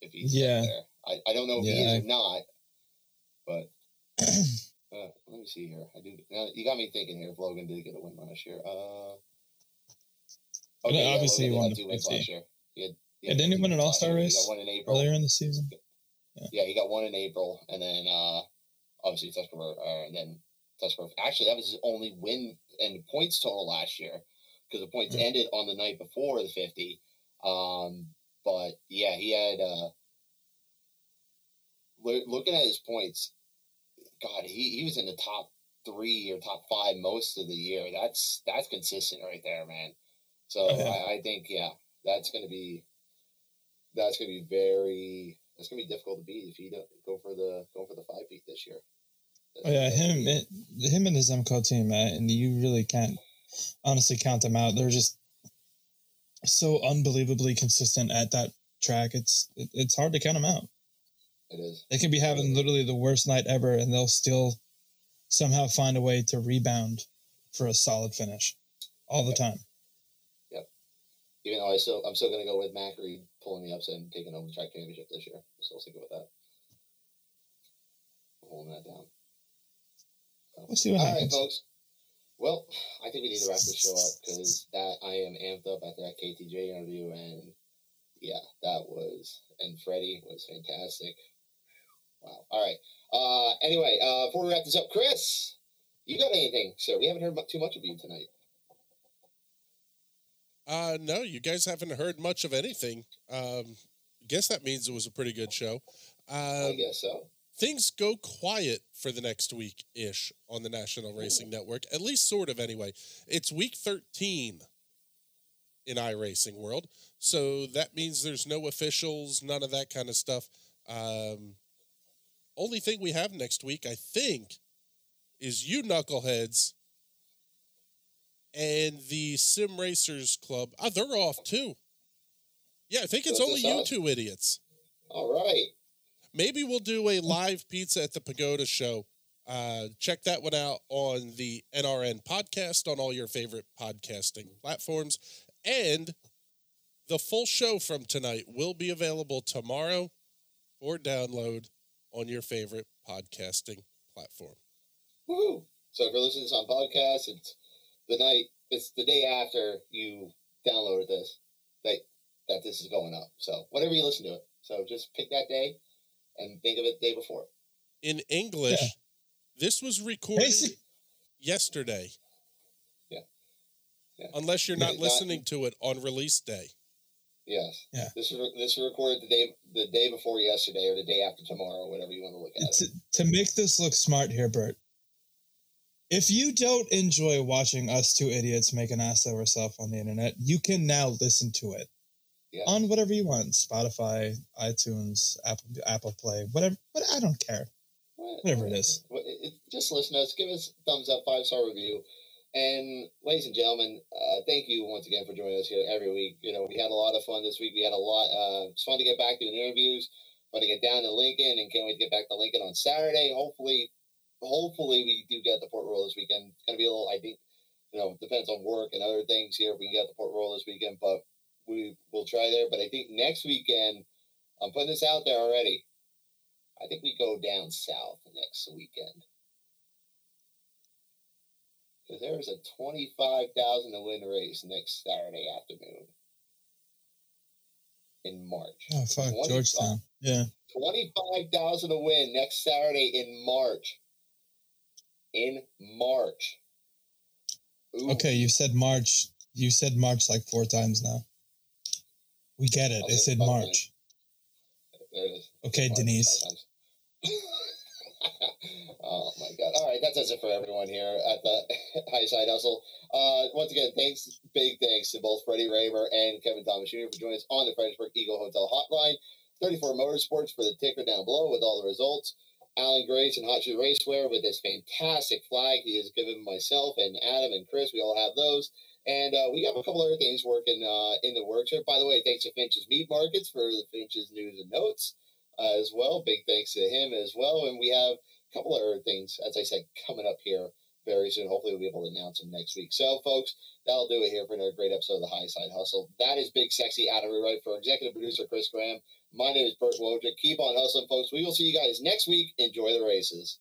If he's Yeah. up there, I, I don't know if he Yeah, is or not, but uh, let me see here. I do. Now, you got me thinking here. If Logan did get a win last year, uh, Yeah, obviously he Logan won had the two wins last year. He had, Yeah, didn't he win an All Star race one in April. earlier in the season? Yeah, he got one in April, and then uh, obviously Tuscarora, uh, and then Tuscarora. Actually, that was his only win and points total last year because the points Yeah. ended on the night before the fifty. Um, but yeah, he had. Uh, loo- looking at his points, God, he, he was in the top three or top five most of the year. That's that's consistent right there, man. So yeah. I, I think yeah, that's gonna be that's gonna be very that's gonna be difficult to beat if he don't go for the go for the five beat this year. Oh yeah, him, it, him and his MCO team, man, and you really can't honestly count them out. They're just so unbelievably consistent at that track. It's it, it's hard to count them out. It is. They can be having literally the worst night ever, and they'll still somehow find a way to rebound for a solid finish all the time. Even though I still I'm still gonna go with Macri pulling the upset and taking over the track championship this year. I'm still sticking with that. Holding that down. So- We'll see what All right, happens. folks. Well, I think we need to wrap this show up because that I am amped up after that KTJ interview, and yeah, that was and Freddie was fantastic. Wow. All right. Uh, anyway, uh, before we wrap this up, Chris, you got anything, sir? We haven't heard too much of you tonight. Uh, no, you guys haven't heard much of anything. Um, guess that means it was a pretty good show. I Um, guess so. things go quiet for the next week ish on the National Racing Network, at least sort of anyway. It's week 13 in iRacing world. So that means there's no officials, none of that kind of stuff. Um, only thing we have next week, I think, is you knuckleheads and the Sim Racers Club. Oh, they're off too. Yeah, I think it's So only you two idiots. All right. Maybe we'll do a live pizza at the Pagoda show. Uh, check that one out on the NRN podcast on all your favorite podcasting platforms. And the full show from tonight will be available tomorrow for download on your favorite podcasting platform. Woo! So if you're listening to this on podcast, it's the night, it's the day after you downloaded this that that this is going up. So whenever you listen to it, so just pick that day and think of it the day before. In English, Yeah. this was recorded Basic- yesterday. Yeah. Yeah. Unless you're Yeah, not not- listening to it on release day. Yes. Yeah. This is this was recorded the day the day before yesterday or the day after tomorrow, whatever you want to look at. to, to make this look smart here, Bert. If you don't enjoy watching us two idiots make an ass of ourselves on the internet, you can now listen to it Yeah. on whatever you want: Spotify, iTunes, Apple, Apple Play, whatever. But I don't care. Whatever it is. Well, it- it- just listen to us. Give us a thumbs up, five star review. And ladies and gentlemen, uh, thank you once again for joining us here every week. You know, we had a lot of fun this week. We had a lot. Uh, it's fun to get back doing interviews. Fun to get down to Lincoln, and can't wait to get back to Lincoln on Saturday. Hopefully, hopefully we do get the Port Royal this weekend. It's gonna be a little. I think you know, depends on work and other things here. If we can get the Port Royal this weekend, but we will try there. But I think next weekend, I'm putting this out there already. I think we go down south next weekend. Because there's a 25,000 to win race next Saturday afternoon in March. Oh fuck, 25 Georgetown. Yeah. 25,000 to win next Saturday in March. In March. Ooh. Okay, you said March. You said March like four times now. We get it. It's in. March. Okay, March, Denise. oh my god. All right, that does it for everyone here at the High Side Hustle. Uh, once again, thanks, big thanks to both Freddie Rahmer and Kevin Thomas Jr. for joining us on the Fredericksburg Eagle Hotel Hotline. 34 Motorsports for the ticker down below with all the results. Alan Grace and Hot Shoe Racewear with this fantastic flag he has given myself and Adam and Chris. We all have those. And uh, we have a couple other things working uh, in the works here. By the way, thanks to Finch's Meat Markets for the Finch's News and Notes uh, as well. Big thanks to him as well. And we have a couple other things, as I said, coming up here very soon. Hopefully, we'll be able to announce them next week. So, folks, that'll do it here for another great episode of the High Side Hustle. That is Big Sexy Adam Rubright for executive producer Chris Graham. My name is Bert Wojcik. Keep on hustling, folks. We will see you guys next week. Enjoy the races.